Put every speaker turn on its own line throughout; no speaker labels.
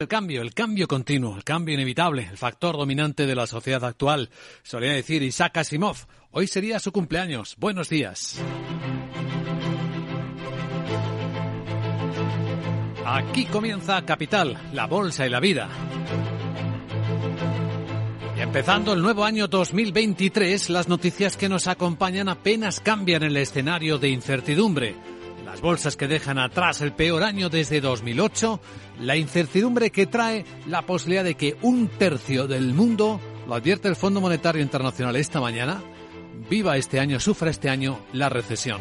El cambio, el cambio continuo, el cambio inevitable, el factor dominante de la sociedad actual. Solía decir Isaac Asimov. Hoy sería su cumpleaños. Buenos días. Aquí comienza Capital, la bolsa y la vida. Y empezando el nuevo año 2023, las noticias que nos acompañan apenas cambian el escenario de incertidumbre bolsas que dejan atrás el peor año desde 2008, la incertidumbre que trae la posibilidad de que un tercio del mundo, lo advierte el Fondo Monetario Internacional esta mañana, viva este año, sufra este año la recesión.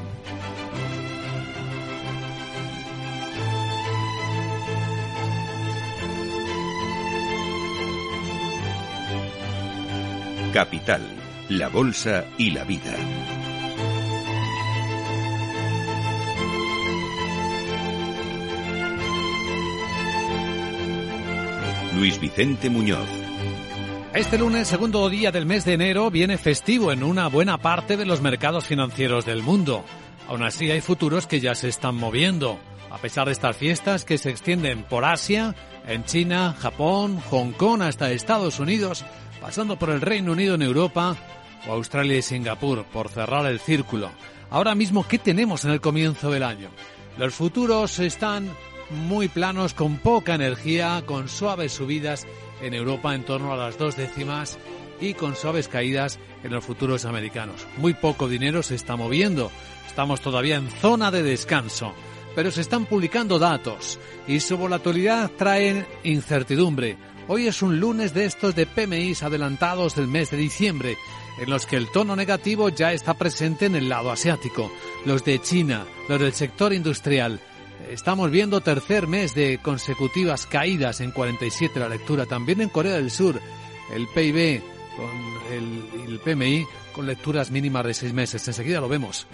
Capital, la Bolsa y la Vida. Luis Vicente Muñoz.
Este lunes, segundo día del mes de enero, viene festivo en una buena parte de los mercados financieros del mundo. Aún así, hay futuros que ya se están moviendo. A pesar de estas fiestas que se extienden por Asia, en China, Japón, Hong Kong hasta Estados Unidos, pasando por el Reino Unido en Europa o Australia y Singapur, por cerrar el círculo. Ahora mismo, ¿qué tenemos en el comienzo del año? Los futuros están muy planos, con poca energía, con suaves subidas en Europa en torno a las dos décimas y con suaves caídas en los futuros americanos. Muy poco dinero se está moviendo. Estamos todavía en zona de descanso, pero se están publicando datos y su volatilidad trae incertidumbre. Hoy es un lunes de estos de PMIs adelantados del mes de diciembre, en los que el tono negativo ya está presente en el lado asiático, los de China, los del sector industrial, Estamos viendo tercer mes de consecutivas caídas en 47 la lectura. También en Corea del Sur, el PIB con el, el PMI con lecturas mínimas de seis meses. Enseguida lo vemos.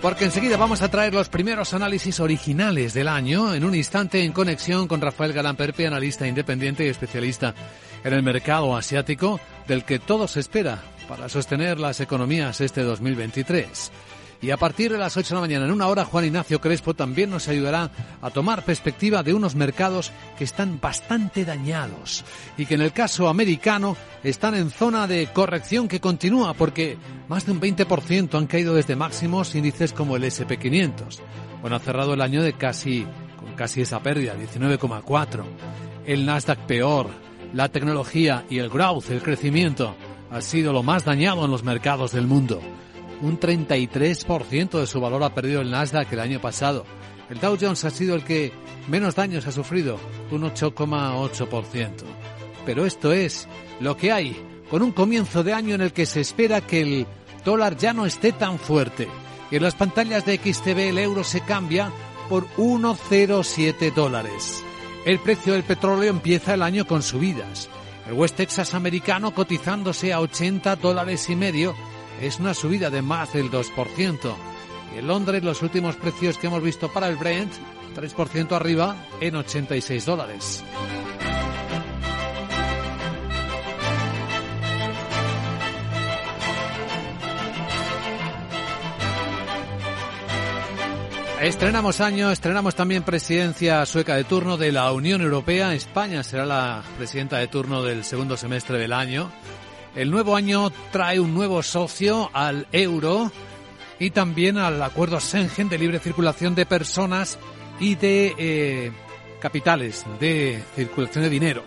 Porque enseguida vamos a traer los primeros análisis originales del año en un instante en conexión con Rafael Galán Perpe, analista independiente y especialista en el mercado asiático, del que todo se espera para sostener las economías este 2023. Y a partir de las 8 de la mañana, en una hora, Juan Ignacio Crespo también nos ayudará a tomar perspectiva de unos mercados que están bastante dañados y que en el caso americano están en zona de corrección que continúa porque más de un 20% han caído desde máximos índices como el SP500. Bueno, ha cerrado el año de casi, con casi esa pérdida, 19,4. El Nasdaq peor, la tecnología y el growth, el crecimiento, ha sido lo más dañado en los mercados del mundo. Un 33% de su valor ha perdido el Nasdaq el año pasado. El Dow Jones ha sido el que menos daños ha sufrido, un 8,8%. Pero esto es lo que hay, con un comienzo de año en el que se espera que el dólar ya no esté tan fuerte. Y en las pantallas de XTV el euro se cambia por 1,07 dólares. El precio del petróleo empieza el año con subidas. El West Texas americano cotizándose a 80 dólares y medio es una subida de más del 2%. Y en Londres los últimos precios que hemos visto para el Brent, 3% arriba en 86 dólares. Estrenamos año, estrenamos también presidencia sueca de turno de la Unión Europea. España será la presidenta de turno del segundo semestre del año. El nuevo año trae un nuevo socio al euro y también al acuerdo Schengen de libre circulación de personas y de eh, capitales, de circulación de dinero.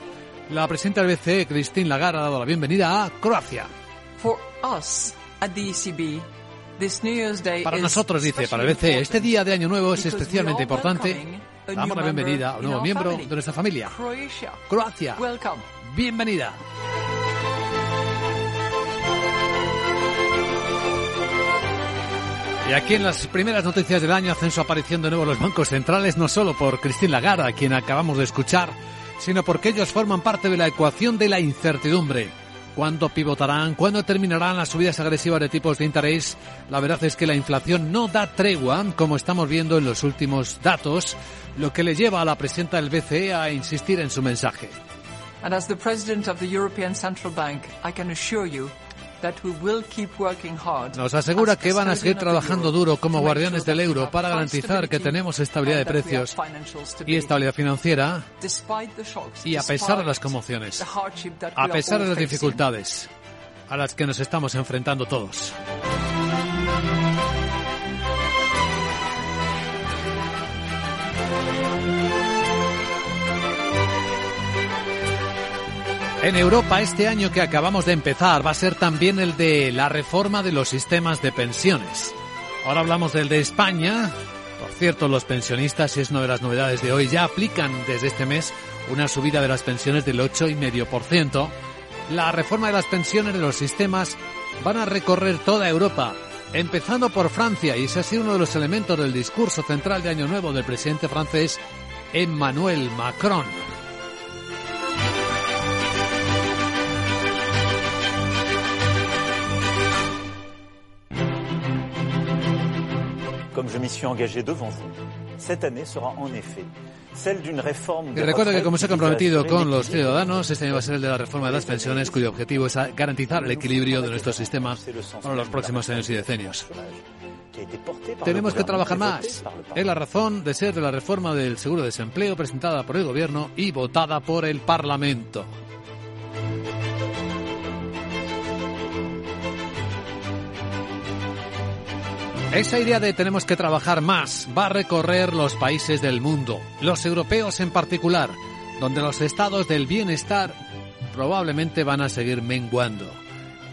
La presidenta del BCE, Christine Lagarde, ha dado la bienvenida a Croacia.
For us at the ECB,
para nosotros, dice, para el BCE, este día de Año Nuevo es especialmente importante. Damos la bienvenida a un nuevo miembro de nuestra familia. Croacia. Bienvenida. Y aquí en las primeras noticias del año hacen su aparición de nuevo los bancos centrales, no solo por Christine Lagarde, a quien acabamos de escuchar, sino porque ellos forman parte de la ecuación de la incertidumbre cuándo pivotarán, cuándo terminarán las subidas agresivas de tipos de interés. La verdad es que la inflación no da tregua, como estamos viendo en los últimos datos, lo que le lleva a la presidenta del BCE a insistir en su mensaje. Nos asegura que van a seguir trabajando duro como guardianes del euro para garantizar que tenemos estabilidad de precios y estabilidad financiera y a pesar de las conmociones, a pesar de las dificultades a las que nos estamos enfrentando todos. En Europa este año que acabamos de empezar va a ser también el de la reforma de los sistemas de pensiones. Ahora hablamos del de España. Por cierto, los pensionistas, y es una de las novedades de hoy, ya aplican desde este mes una subida de las pensiones del 8,5%. La reforma de las pensiones de los sistemas van a recorrer toda Europa, empezando por Francia, y ese ha sido uno de los elementos del discurso central de Año Nuevo del presidente francés Emmanuel Macron.
Comme je m'y suis engagé devant vous, cette année sera en effet
Y recuerda que como se ha comprometido con los ciudadanos, este año va a ser el de la reforma de las pensiones, cuyo objetivo es garantizar el equilibrio de nuestro sistema para los próximos años y decenios. Tenemos que trabajar más. Es la razón de ser de la reforma del seguro de desempleo presentada por el Gobierno y votada por el Parlamento. Esa idea de tenemos que trabajar más va a recorrer los países del mundo, los europeos en particular, donde los estados del bienestar probablemente van a seguir menguando.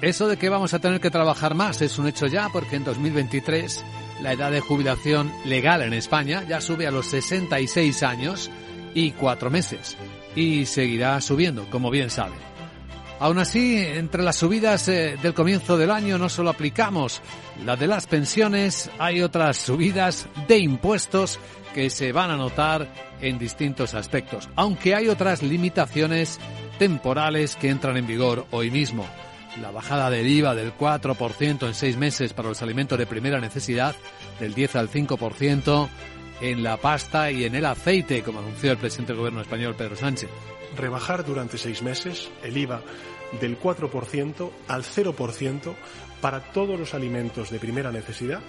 Eso de que vamos a tener que trabajar más es un hecho ya porque en 2023 la edad de jubilación legal en España ya sube a los 66 años y cuatro meses y seguirá subiendo, como bien sabe. Aún así, entre las subidas eh, del comienzo del año no solo aplicamos la de las pensiones, hay otras subidas de impuestos que se van a notar en distintos aspectos, aunque hay otras limitaciones temporales que entran en vigor hoy mismo. La bajada del IVA del 4% en seis meses para los alimentos de primera necesidad, del 10 al 5% en la pasta y en el aceite, como anunció el presidente del gobierno español Pedro Sánchez
rebajar durante seis meses el IVA del 4% al 0% para todos los alimentos de primera necesidad,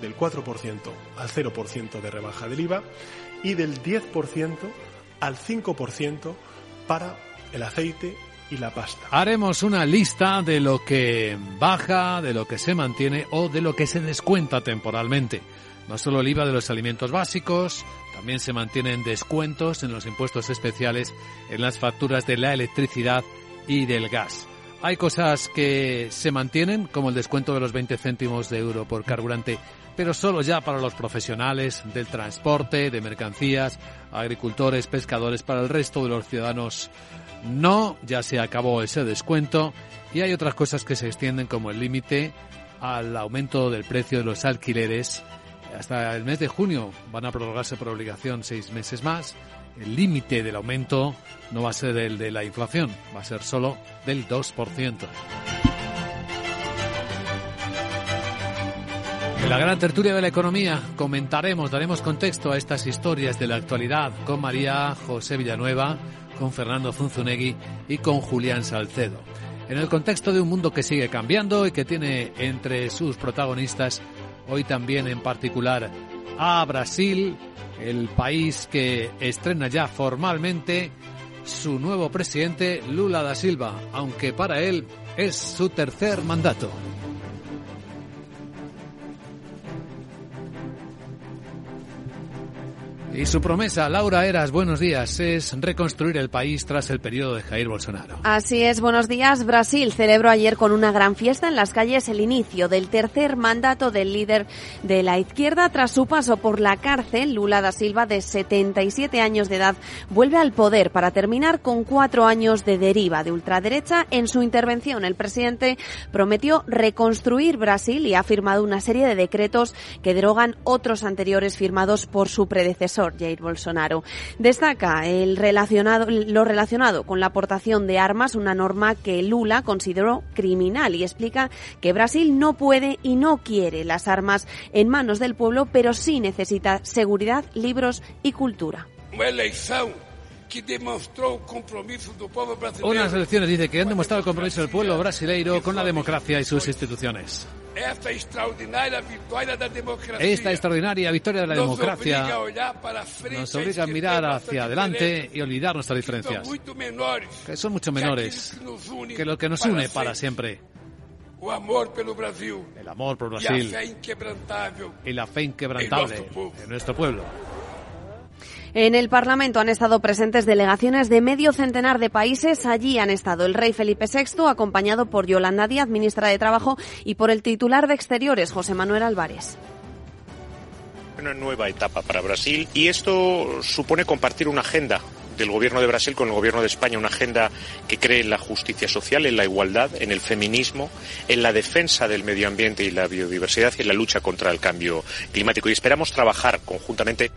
del 4% al 0% de rebaja del IVA y del 10% al 5% para el aceite y la pasta.
Haremos una lista de lo que baja, de lo que se mantiene o de lo que se descuenta temporalmente. No solo el IVA de los alimentos básicos, también se mantienen descuentos en los impuestos especiales en las facturas de la electricidad y del gas. Hay cosas que se mantienen, como el descuento de los 20 céntimos de euro por carburante, pero solo ya para los profesionales del transporte, de mercancías, agricultores, pescadores, para el resto de los ciudadanos no, ya se acabó ese descuento y hay otras cosas que se extienden como el límite al aumento del precio de los alquileres hasta el mes de junio van a prorrogarse por obligación seis meses más. El límite del aumento no va a ser el de la inflación, va a ser solo del 2%. En la gran tertulia de la economía comentaremos, daremos contexto a estas historias de la actualidad con María José Villanueva, con Fernando Zunzunegui y con Julián Salcedo. En el contexto de un mundo que sigue cambiando y que tiene entre sus protagonistas hoy también en particular a Brasil, el país que estrena ya formalmente su nuevo presidente Lula da Silva, aunque para él es su tercer mandato. Y su promesa, Laura Eras, buenos días, es reconstruir el país tras el periodo de Jair Bolsonaro.
Así es, buenos días. Brasil celebró ayer con una gran fiesta en las calles el inicio del tercer mandato del líder de la izquierda tras su paso por la cárcel. Lula da Silva, de 77 años de edad, vuelve al poder para terminar con cuatro años de deriva de ultraderecha. En su intervención, el presidente prometió reconstruir Brasil y ha firmado una serie de decretos que derogan otros anteriores firmados por su predecesor. Jair Bolsonaro. Destaca el relacionado, lo relacionado con la aportación de armas, una norma que Lula consideró criminal y explica que Brasil no puede y no quiere las armas en manos del pueblo, pero sí necesita seguridad, libros y cultura.
Unas elecciones dice que han demostrado el compromiso del pueblo brasileiro con la democracia y sus instituciones. Esta extraordinaria victoria de la democracia nos obliga a mirar hacia adelante y olvidar nuestras diferencias, que son mucho menores que lo que nos une para siempre. El amor por Brasil y la fe inquebrantable en nuestro pueblo.
En el Parlamento han estado presentes delegaciones de medio centenar de países. Allí han estado el rey Felipe VI, acompañado por Yolanda Díaz, ministra de Trabajo, y por el titular de Exteriores, José Manuel Álvarez
una nueva etapa para Brasil y esto supone compartir una agenda del gobierno de Brasil con el gobierno de España, una agenda que cree en la justicia social, en la igualdad, en el feminismo, en la defensa del medio ambiente y la biodiversidad y en la lucha contra el cambio climático. Y esperamos trabajar conjuntamente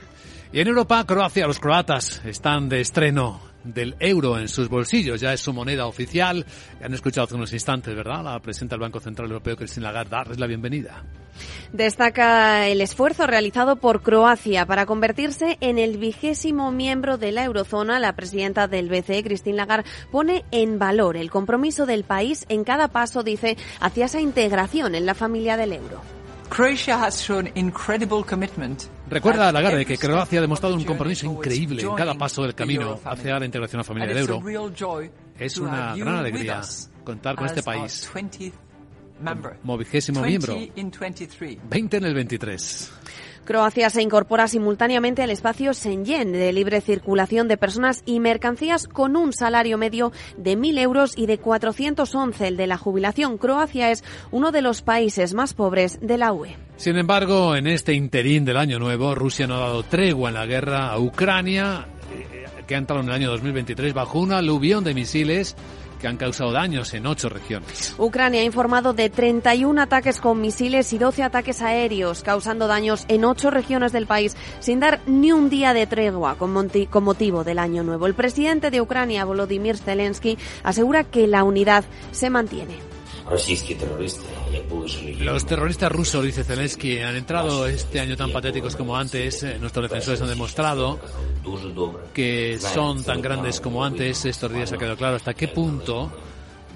y en Europa, Croacia, los croatas están de estreno del euro en sus bolsillos. Ya es su moneda oficial. Han escuchado hace unos instantes, ¿verdad? La presidenta del Banco Central Europeo, Cristina Lagarde, darles la bienvenida.
Destaca el esfuerzo realizado por Croacia para convertirse en el vigésimo miembro de la eurozona. La presidenta del BCE, Christine Lagarde, pone en valor el compromiso del país en cada paso, dice, hacia esa integración en la familia del euro.
Recuerda, Lagarde, que Croacia ha demostrado un compromiso increíble en cada paso del camino hacia la integración a la familia del euro. Es una gran alegría contar con este país como vigésimo miembro. 20 en el 23.
Croacia se incorpora simultáneamente al espacio Schengen de libre circulación de personas y mercancías con un salario medio de 1.000 euros y de 411 el de la jubilación. Croacia es uno de los países más pobres de la UE.
Sin embargo, en este interín del año nuevo, Rusia no ha dado tregua en la guerra a Ucrania, eh, que ha entrado en el año 2023 bajo un aluvión de misiles que han causado daños en ocho regiones.
Ucrania ha informado de 31 ataques con misiles y 12 ataques aéreos, causando daños en ocho regiones del país, sin dar ni un día de tregua con, motivo del Año Nuevo. El presidente de Ucrania, Volodymyr Zelensky, asegura que la unidad se mantiene.
Los terroristas rusos, dice Zelensky, han entrado este año tan patéticos como antes. Eh, nuestros defensores han demostrado que son tan grandes como antes. Estos días ha quedado claro hasta qué punto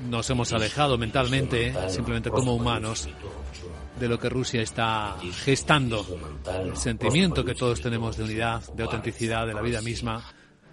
nos hemos alejado mentalmente, simplemente como humanos, de lo que Rusia está gestando. El sentimiento que todos tenemos de unidad, de autenticidad, de la vida misma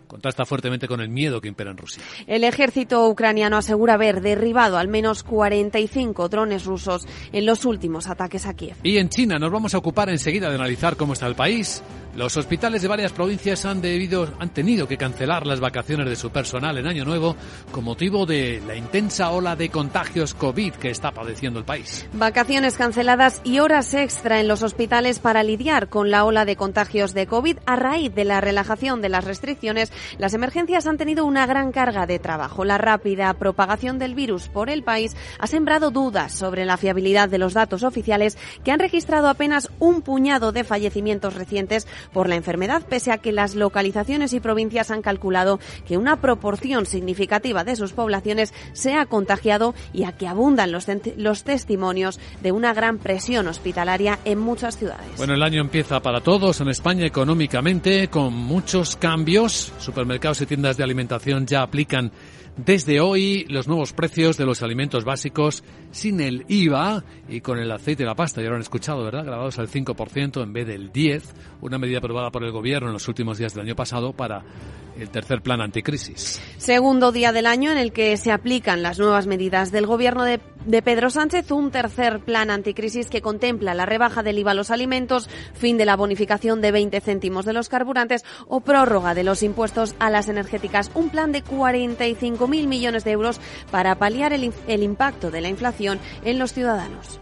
contrasta fuertemente con el miedo que impera en Rusia.
El ejército ucraniano asegura haber derribado al menos 45 drones rusos en los últimos ataques a Kiev.
Y en China nos vamos a ocupar enseguida de analizar cómo está el país. Los hospitales de varias provincias han, debido, han tenido que cancelar las vacaciones de su personal en Año Nuevo con motivo de la intensa ola de contagios COVID que está padeciendo el país.
Vacaciones canceladas y horas extra en los hospitales para lidiar con la ola de contagios de COVID a raíz de la relajación de las restricciones las emergencias han tenido una gran carga de trabajo. La rápida propagación del virus por el país ha sembrado dudas sobre la fiabilidad de los datos oficiales que han registrado apenas un puñado de fallecimientos recientes por la enfermedad, pese a que las localizaciones y provincias han calculado que una proporción significativa de sus poblaciones se ha contagiado y a que abundan los, los testimonios de una gran presión hospitalaria en muchas ciudades.
Bueno, el año empieza para todos en España económicamente con muchos cambios supermercados y tiendas de alimentación ya aplican desde hoy los nuevos precios de los alimentos básicos sin el IVA y con el aceite y la pasta, ya lo han escuchado, ¿verdad? Grabados al 5% en vez del 10%, una medida aprobada por el Gobierno en los últimos días del año pasado para el tercer plan anticrisis.
Segundo día del año en el que se aplican las nuevas medidas del Gobierno de, de Pedro Sánchez, un tercer plan anticrisis que contempla la rebaja del IVA a los alimentos, fin de la bonificación de 20 céntimos de los carburantes o prórroga de los impuestos a las energéticas. Un plan de 45.000 millones de euros para paliar el, el impacto de la inflación en los ciudadanos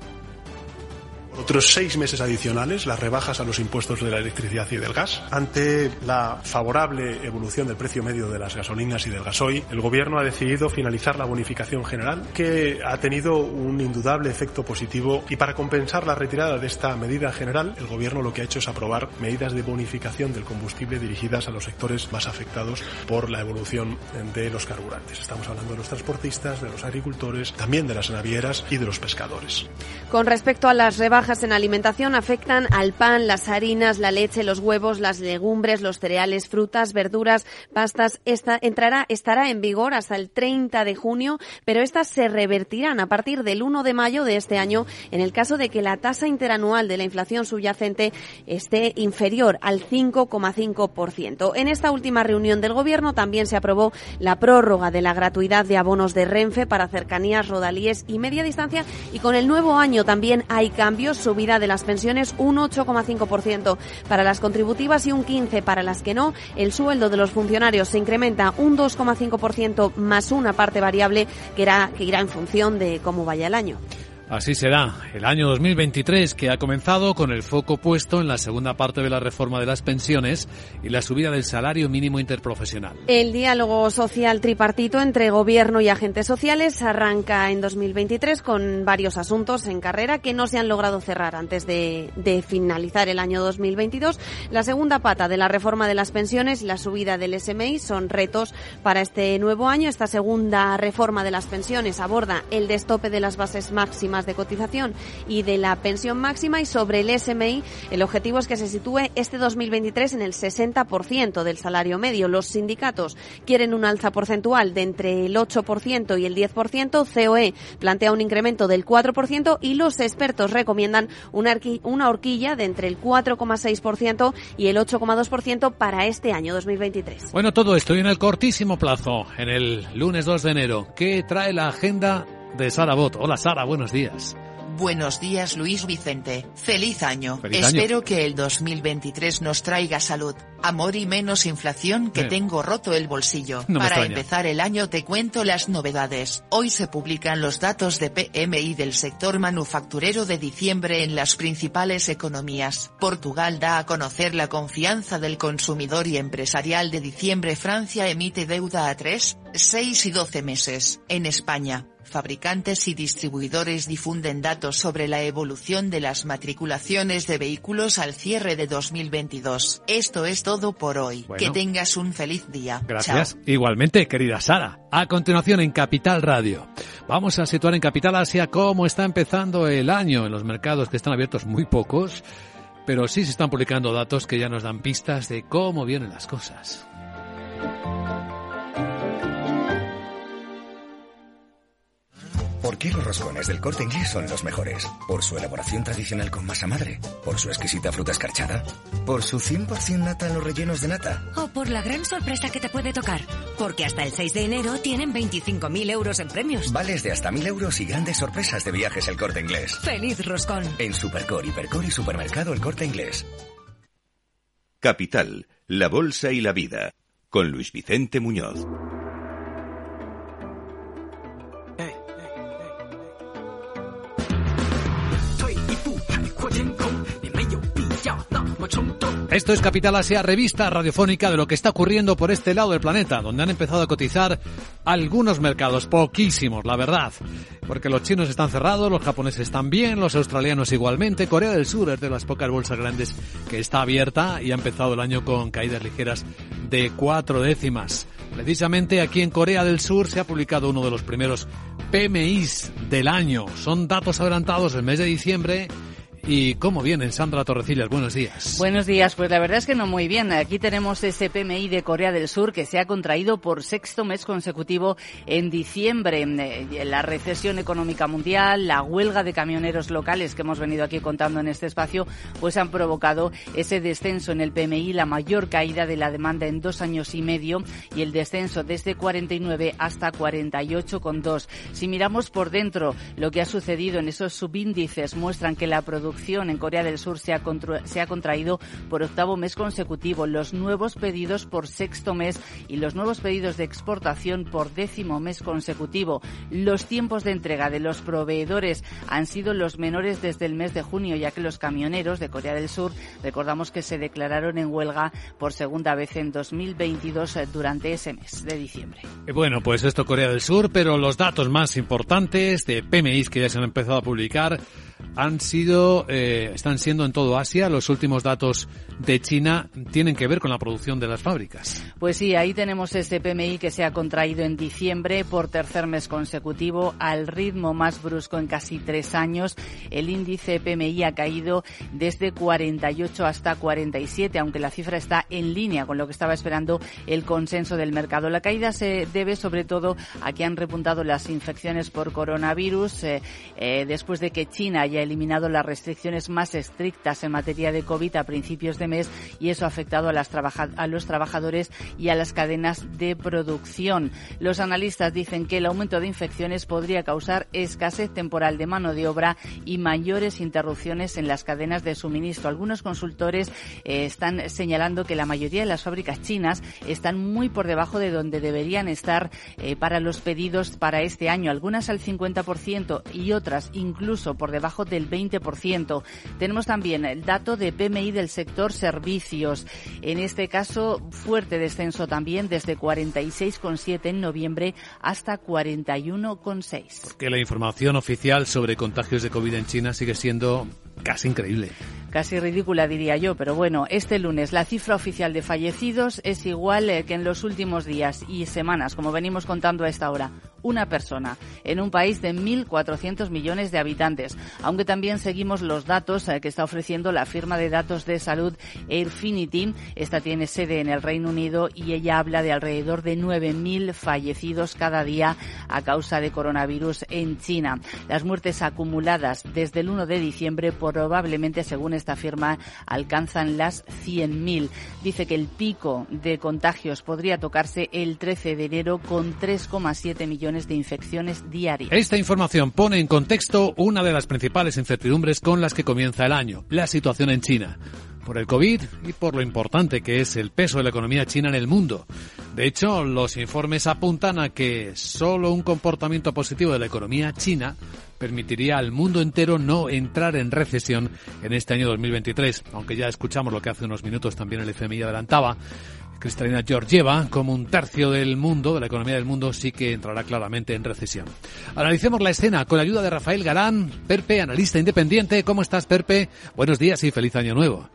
otros seis meses adicionales las rebajas a los impuestos de la electricidad y del gas. Ante la favorable evolución del precio medio de las gasolinas y del gasoil, el Gobierno ha decidido finalizar la bonificación general, que ha tenido un indudable efecto positivo y para compensar la retirada de esta medida general, el Gobierno lo que ha hecho es aprobar medidas de bonificación del combustible dirigidas a los sectores más afectados por la evolución de los carburantes. Estamos hablando de los transportistas, de los agricultores, también de las navieras y de los pescadores.
Con respecto a las rebajas bajas en alimentación afectan al pan, las harinas, la leche, los huevos, las legumbres, los cereales, frutas, verduras, pastas. Esta entrará, estará en vigor hasta el 30 de junio, pero estas se revertirán a partir del 1 de mayo de este año en el caso de que la tasa interanual de la inflación subyacente esté inferior al 5,5%. En esta última reunión del Gobierno también se aprobó la prórroga de la gratuidad de abonos de Renfe para cercanías, rodalíes y media distancia y con el nuevo año también hay cambios, subida de las pensiones un 8,5% para las contributivas y un 15% para las que no. El sueldo de los funcionarios se incrementa un 2,5% más una parte variable que, irá, que irá en función de cómo vaya el año.
Así será el año 2023 que ha comenzado con el foco puesto en la segunda parte de la reforma de las pensiones y la subida del salario mínimo interprofesional.
El diálogo social tripartito entre gobierno y agentes sociales arranca en 2023 con varios asuntos en carrera que no se han logrado cerrar antes de, finalizar el año 2022. La segunda pata de la reforma de las pensiones y la subida del SMI son retos para este nuevo año. Esta segunda reforma de las pensiones aborda el destope de las bases máximas de cotización y de la pensión máxima y sobre el SMI el objetivo es que se sitúe este 2023 en el 60% del salario medio. Los sindicatos quieren un alza porcentual de entre el 8% y el 10%, COE plantea un incremento del 4% y los expertos recomiendan una, horquilla de entre el 4,6% y el 8,2% para este año 2023.
Bueno, todo esto y en el cortísimo plazo, en el lunes 2 de enero, ¿qué trae la agenda de Sara Bot. Hola Sara, buenos días.
Buenos días Luis Vicente. Feliz año. Espero que el 2023 nos traiga salud, amor y menos inflación que tengo roto el bolsillo. Para empezar el año te cuento las novedades. Hoy se publican los datos de PMI del sector manufacturero de diciembre en las principales economías. Portugal da a conocer la confianza del consumidor y empresarial de diciembre. Francia emite deuda a 3, 6 y 12 meses. En España, fabricantes y distribuidores difunden datos sobre la evolución de las matriculaciones de vehículos al cierre de 2022. Esto es todo por hoy. Que tengas un feliz día.
Gracias. Igualmente, querida Sara. A continuación en Capital Radio. Vamos a situar en Capital Asia cómo está empezando el año en los mercados que están abiertos muy pocos, pero sí se están publicando datos que ya nos dan pistas de cómo vienen las cosas.
¿Por qué los roscones del corte inglés son los mejores? ¿Por su elaboración tradicional con masa madre? ¿Por su exquisita fruta escarchada? ¿Por su 100% nata en los rellenos de nata?
¿O por la gran sorpresa que te puede tocar? Porque hasta el 6 de enero tienen 25.000 euros en premios.
Vales de hasta 1.000 euros y grandes sorpresas de viajes el corte inglés.
¡Feliz roscón!
En Supercor, Hipercor y Supermercado el corte inglés.
Capital, la Bolsa y la Vida. Con Luis Vicente Muñoz.
Esto es Capital Asia, revista radiofónica de lo que está ocurriendo por este lado del planeta, donde han empezado a cotizar algunos mercados, poquísimos, la verdad. Porque los chinos están cerrados, los japoneses bien, los australianos igualmente. Corea del Sur es de las pocas bolsas grandes que está abierta y ha empezado el año con caídas ligeras de cuatro décimas. Precisamente aquí en Corea del Sur se ha publicado uno de los primeros PMIs del año. Son datos adelantados del mes de diciembre ¿Y cómo vienen, Sandra Torrecillas? Buenos días.
Buenos días. Pues la verdad es que no muy bien. Aquí tenemos ese PMI de Corea del Sur que se ha contraído por sexto mes consecutivo en diciembre. Eh, la recesión económica mundial, la huelga de camioneros locales que hemos venido aquí contando en este espacio, pues han provocado ese descenso en el PMI, la mayor caída de la demanda en dos años y medio y el descenso desde 49 hasta 48,2. Si miramos por dentro lo que ha sucedido en esos subíndices muestran que la producción en Corea del Sur se ha, se ha contraído por octavo mes consecutivo, los nuevos pedidos por sexto mes y los nuevos pedidos de exportación por décimo mes consecutivo. Los tiempos de entrega de los proveedores han sido los menores desde el mes de junio, ya que los camioneros de Corea del Sur, recordamos que se declararon en huelga por segunda vez en 2022 eh, durante ese mes de diciembre.
Eh, bueno, pues esto Corea del Sur, pero los datos más importantes de PMI que ya se han empezado a publicar han sido, eh, están siendo en todo Asia. Los últimos datos de China tienen que ver con la producción de las fábricas.
Pues sí, ahí tenemos ese PMI que se ha contraído en diciembre por tercer mes consecutivo al ritmo más brusco en casi tres años. El índice PMI ha caído desde 48 hasta 47, aunque la cifra está en línea con lo que estaba esperando el consenso del mercado. La caída se debe sobre todo a que han repuntado las infecciones por coronavirus eh, eh, después de que China haya eliminado las restricciones más estrictas en materia de COVID a principios de mes y eso ha afectado a, las a los trabajadores y a las cadenas de producción. Los analistas dicen que el aumento de infecciones podría causar escasez temporal de mano de obra y mayores interrupciones en las cadenas de suministro. Algunos consultores eh, están señalando que la mayoría de las fábricas chinas están muy por debajo de donde deberían estar eh, para los pedidos para este año, algunas al 50% y otras incluso por debajo del 20%. Tenemos también el dato de PMI del sector servicios. En este caso, fuerte descenso también desde 46,7 en noviembre hasta 41,6.
Porque la información oficial sobre contagios de COVID en China sigue siendo casi increíble
casi ridícula diría yo, pero bueno, este lunes la cifra oficial de fallecidos es igual eh, que en los últimos días y semanas, como venimos contando a esta hora. Una persona en un país de 1.400 millones de habitantes, aunque también seguimos los datos eh, que está ofreciendo la firma de datos de salud Airfinity. Esta tiene sede en el Reino Unido y ella habla de alrededor de 9.000 fallecidos cada día a causa de coronavirus en China. Las muertes acumuladas desde el 1 de diciembre probablemente, según esta firma alcanzan las 100.000. Dice que el pico de contagios podría tocarse el 13 de enero con 3,7 millones de infecciones diarias.
Esta información pone en contexto una de las principales incertidumbres con las que comienza el año, la situación en China por el COVID y por lo importante que es el peso de la economía china en el mundo. De hecho, los informes apuntan a que solo un comportamiento positivo de la economía china permitiría al mundo entero no entrar en recesión en este año 2023, aunque ya escuchamos lo que hace unos minutos también el FMI adelantaba. Cristalina Georgieva, como un tercio del mundo, de la economía del mundo, sí que entrará claramente en recesión. Analicemos la escena con la ayuda de Rafael Galán, Perpe, analista independiente. ¿Cómo estás, Perpe? Buenos días y feliz año nuevo.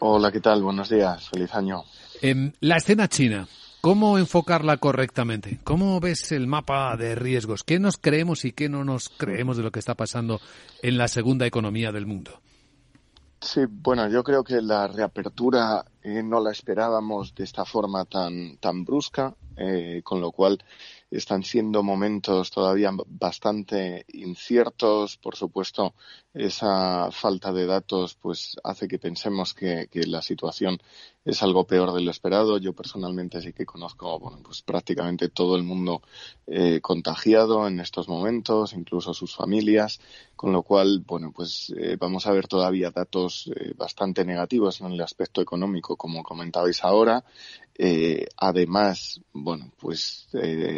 Hola, ¿qué tal? Buenos días, feliz año.
En la escena china, ¿cómo enfocarla correctamente? ¿Cómo ves el mapa de riesgos? ¿Qué nos creemos y qué no nos creemos de lo que está pasando en la segunda economía del mundo?
Sí, bueno, yo creo que la reapertura eh, no la esperábamos de esta forma tan, tan brusca, eh, con lo cual están siendo momentos todavía bastante inciertos. Por supuesto, esa falta de datos pues hace que pensemos que, la situación es algo peor de lo esperado. Yo personalmente sí que conozco bueno, pues prácticamente todo el mundo eh, contagiado en estos momentos, incluso sus familias, con lo cual bueno pues eh, vamos a ver todavía datos eh, bastante negativos en el aspecto económico, como comentabais ahora. además, bueno, pues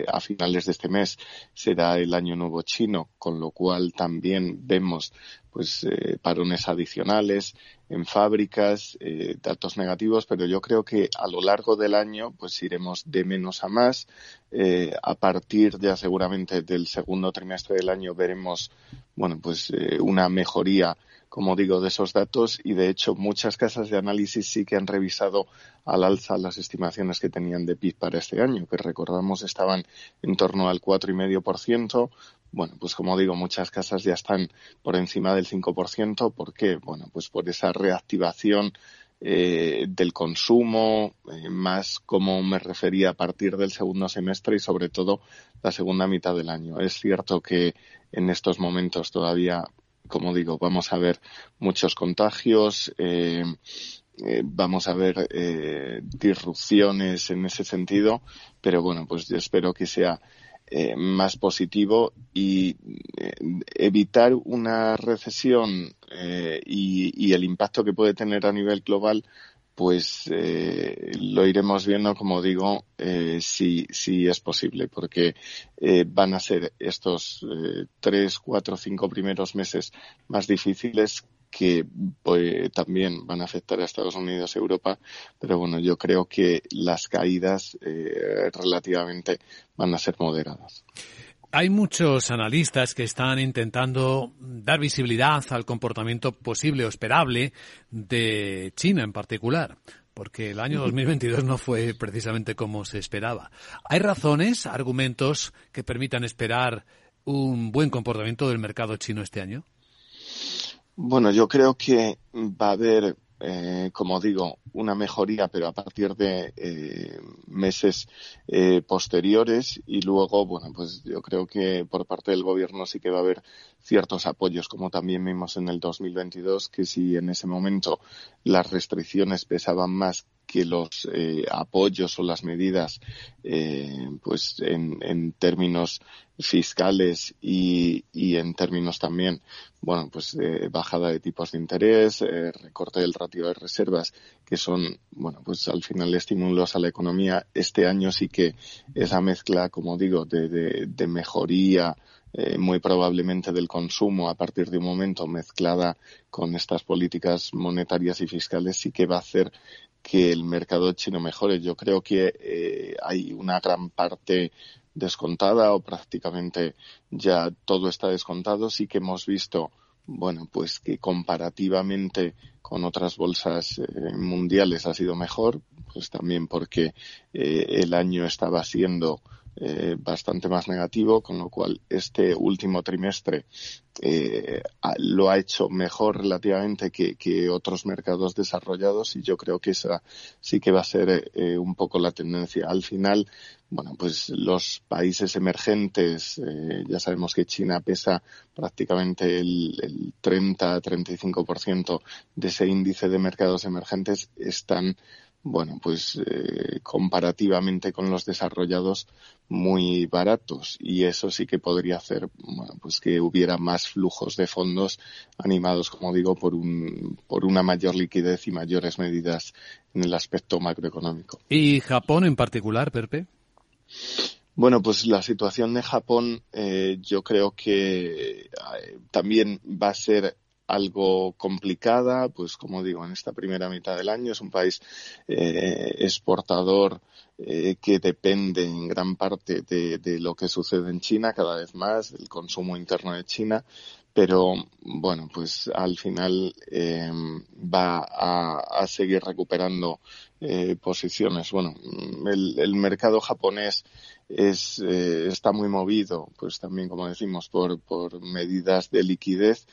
a finales de este mes será el Año Nuevo Chino, con lo cual también vemos pues eh, parones adicionales en fábricas, eh, datos negativos, pero yo creo que a lo largo del año pues iremos de menos a más. Eh, a partir ya seguramente del segundo trimestre del año veremos bueno pues una mejoría como digo, de esos datos y de hecho muchas casas de análisis sí que han revisado al alza las estimaciones que tenían de PIB para este año, que recordamos estaban en torno al cuatro y medio por ciento, bueno, pues como digo, muchas casas ya están por encima del 5%. ¿Por qué? Bueno, pues por esa reactivación eh, del consumo, eh, más como me refería a partir del segundo semestre y sobre todo la segunda mitad del año. Es cierto que en estos momentos todavía, como digo, vamos a ver muchos contagios. Eh, vamos a ver disrupciones en ese sentido, pero bueno, pues yo espero que sea eh, más positivo y eh, evitar una recesión eh, y, el impacto que puede tener a nivel global pues lo iremos viendo, como digo, si, si es posible, porque van a ser estos tres, cuatro, cinco primeros meses más difíciles que pues, también van a afectar a Estados Unidos y Europa, pero bueno, yo creo que las caídas eh, relativamente van a ser moderadas.
Hay muchos analistas que están intentando dar visibilidad al comportamiento posible o esperable de China en particular, porque el año 2022 no fue precisamente como se esperaba. ¿Hay razones, argumentos que permitan esperar un buen comportamiento del mercado chino este año?
Bueno, yo creo que va a haber eh, como digo, una mejoría, pero a partir de eh, meses eh, posteriores. Y luego, bueno, pues yo creo que por parte del gobierno sí que va a haber ciertos apoyos, como también vimos en el 2022, que si en ese momento las restricciones pesaban más que los eh, apoyos o las medidas, eh, pues en, términos fiscales y, en términos también, bueno, pues de bajada de tipos de interés, eh, recorte del ratio de reservas, que son, bueno, pues al final estímulos a la economía. Este año sí que esa mezcla, como digo, de, de, mejoría muy probablemente del consumo a partir de un momento mezclada con estas políticas monetarias y fiscales sí que va a hacer que el mercado chino mejore. Yo creo que eh, hay una gran parte descontada o prácticamente ya todo está descontado. Sí que hemos visto, bueno, pues que comparativamente con otras bolsas eh, mundiales ha sido mejor, pues también porque eh, el año estaba siendo eh, bastante más negativo, con lo cual este último trimestre eh, lo ha hecho mejor relativamente que, otros mercados desarrollados y yo creo que esa sí que va a ser eh, un poco la tendencia. Al final, bueno, pues los países emergentes, ya sabemos que China pesa prácticamente el, el 30-35% de ese índice de mercados emergentes, están bueno, pues comparativamente con los desarrollados muy baratos y eso sí que podría hacer, bueno, pues que hubiera más flujos de fondos animados, como digo, por un por una mayor liquidez y mayores medidas en el aspecto macroeconómico.
¿Y Japón en particular, Perpe?
Bueno, pues la situación de Japón eh, yo creo que eh, también va a ser algo complicada, pues como digo, en esta primera mitad del año es un país eh, exportador eh, que depende en gran parte de, lo que sucede en China cada vez más, del consumo interno de China, pero bueno, pues al final eh, va a, a, seguir recuperando eh, posiciones. Bueno, el, el mercado japonés es, eh, está muy movido, pues también, como decimos, por, por medidas de liquidez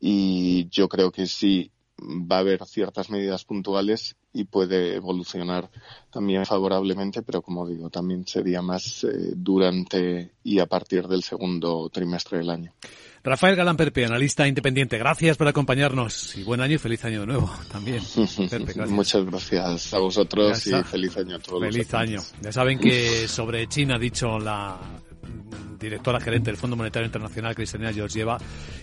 y yo creo que sí va a haber ciertas medidas puntuales y puede evolucionar también favorablemente, pero como digo, también sería más eh, durante y a partir del segundo trimestre del año.
Rafael Galán Perpe, analista independiente, gracias por acompañarnos y buen año y feliz año de nuevo también.
Perpe, gracias. Muchas gracias a vosotros y feliz año a todos.
Feliz año. Ya saben que sobre China ha dicho la directora gerente del Fondo Monetario Internacional, Cristina Georgieva,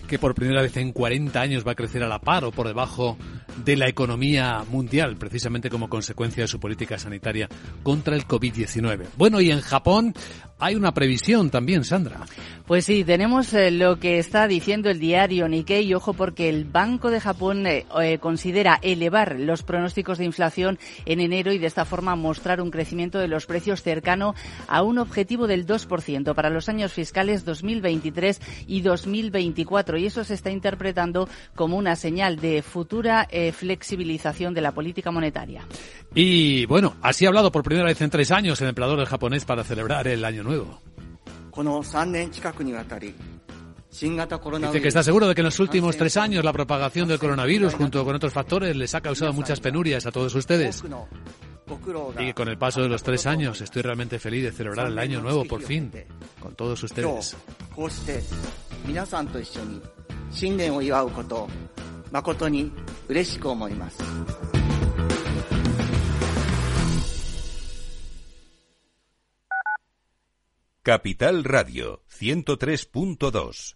que por primera vez en 40 años va a crecer a la par o por debajo de la economía mundial, precisamente como consecuencia de su política sanitaria contra el COVID-19. Bueno, y en Japón hay una previsión también, Sandra.
Pues sí, tenemos eh, lo que está diciendo el diario Nikkei, y ojo porque el Banco de Japón eh, eh, considera elevar los pronósticos de inflación en enero y de esta forma mostrar un crecimiento de los precios cercano a un objetivo del 2% para los años fiscales 2023 y 2024. Y eso se está interpretando como una señal de futura eh, flexibilización de la política monetaria.
Y bueno, así ha hablado por primera vez en tres años el empleador del japonés para celebrar el Año Nuevo. Dice que está seguro de que en los últimos tres años la propagación del coronavirus junto con otros factores les ha causado muchas penurias a todos ustedes. Y con el paso de los tres años estoy realmente feliz de celebrar el año nuevo por fin con todos ustedes.
Capital Radio 103.2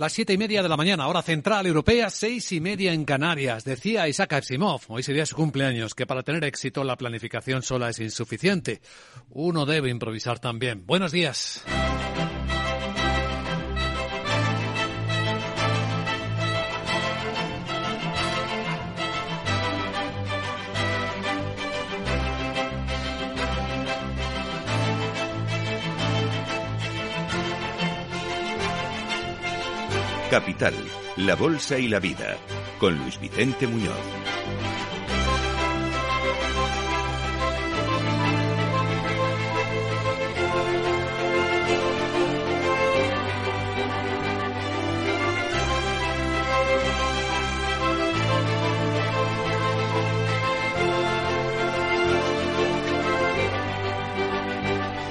Las siete y media de la mañana, hora central europea, seis y media en Canarias. Decía Isaac Asimov, hoy sería su cumpleaños, que para tener éxito la planificación sola es insuficiente. Uno debe improvisar también. Buenos días.
Capital, la Bolsa y la Vida, con Luis Vicente Muñoz.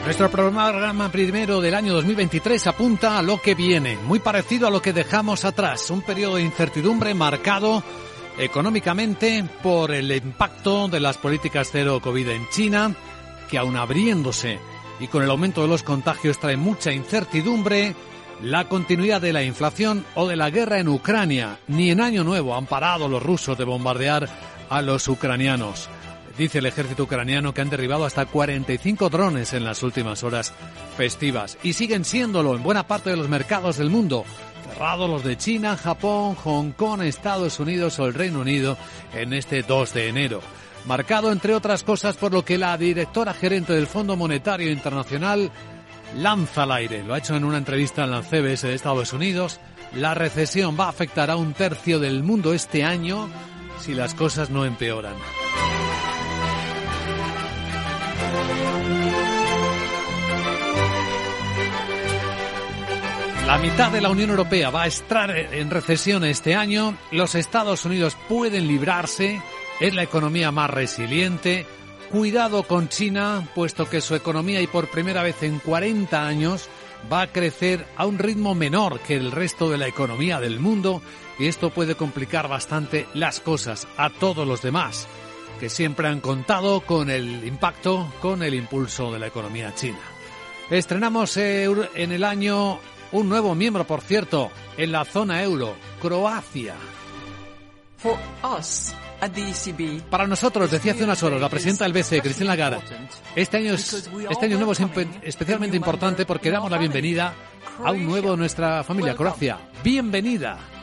Nuestro programa primero del año 2023 apunta a lo que viene, muy parecido a lo que dejamos atrás, un periodo de incertidumbre marcado económicamente por el impacto de las políticas cero COVID en China, que aún abriéndose y con el aumento de los contagios trae mucha incertidumbre, la continuidad de la inflación o de la guerra en Ucrania. Ni en Año Nuevo han parado los rusos de bombardear a los ucranianos. Dice el ejército ucraniano que han derribado hasta 45 drones en las últimas horas festivas y siguen siéndolo en buena parte de los mercados del mundo. Cerrados los de China, Japón, Hong Kong, Estados Unidos o el Reino Unido en este 2 de enero. Marcado, entre otras cosas, por lo que la directora gerente del Fondo Monetario Internacional lanza al aire. Lo ha hecho en una entrevista en la CBS de Estados Unidos. La recesión va a afectar a un tercio del mundo este año si las cosas no empeoran. La mitad de la Unión Europea va a estar en recesión este año. Los Estados Unidos pueden librarse. Es la economía más resiliente. Cuidado con China, puesto que su economía y por primera vez en 40 años va a crecer a un ritmo menor que el resto de la economía del mundo y esto puede complicar bastante las cosas a todos los demás que siempre han contado con el impacto, con el impulso de la economía china. Estrenamos en el año un nuevo miembro, por cierto, en la zona euro, Croacia.
E
Para nosotros, decía hace unas horas la presidenta del BCE, Cristina Lagarde, este año, es, este año nuevo es especialmente importante porque damos la bienvenida a un nuevo de nuestra familia, Croacia. Bienvenida.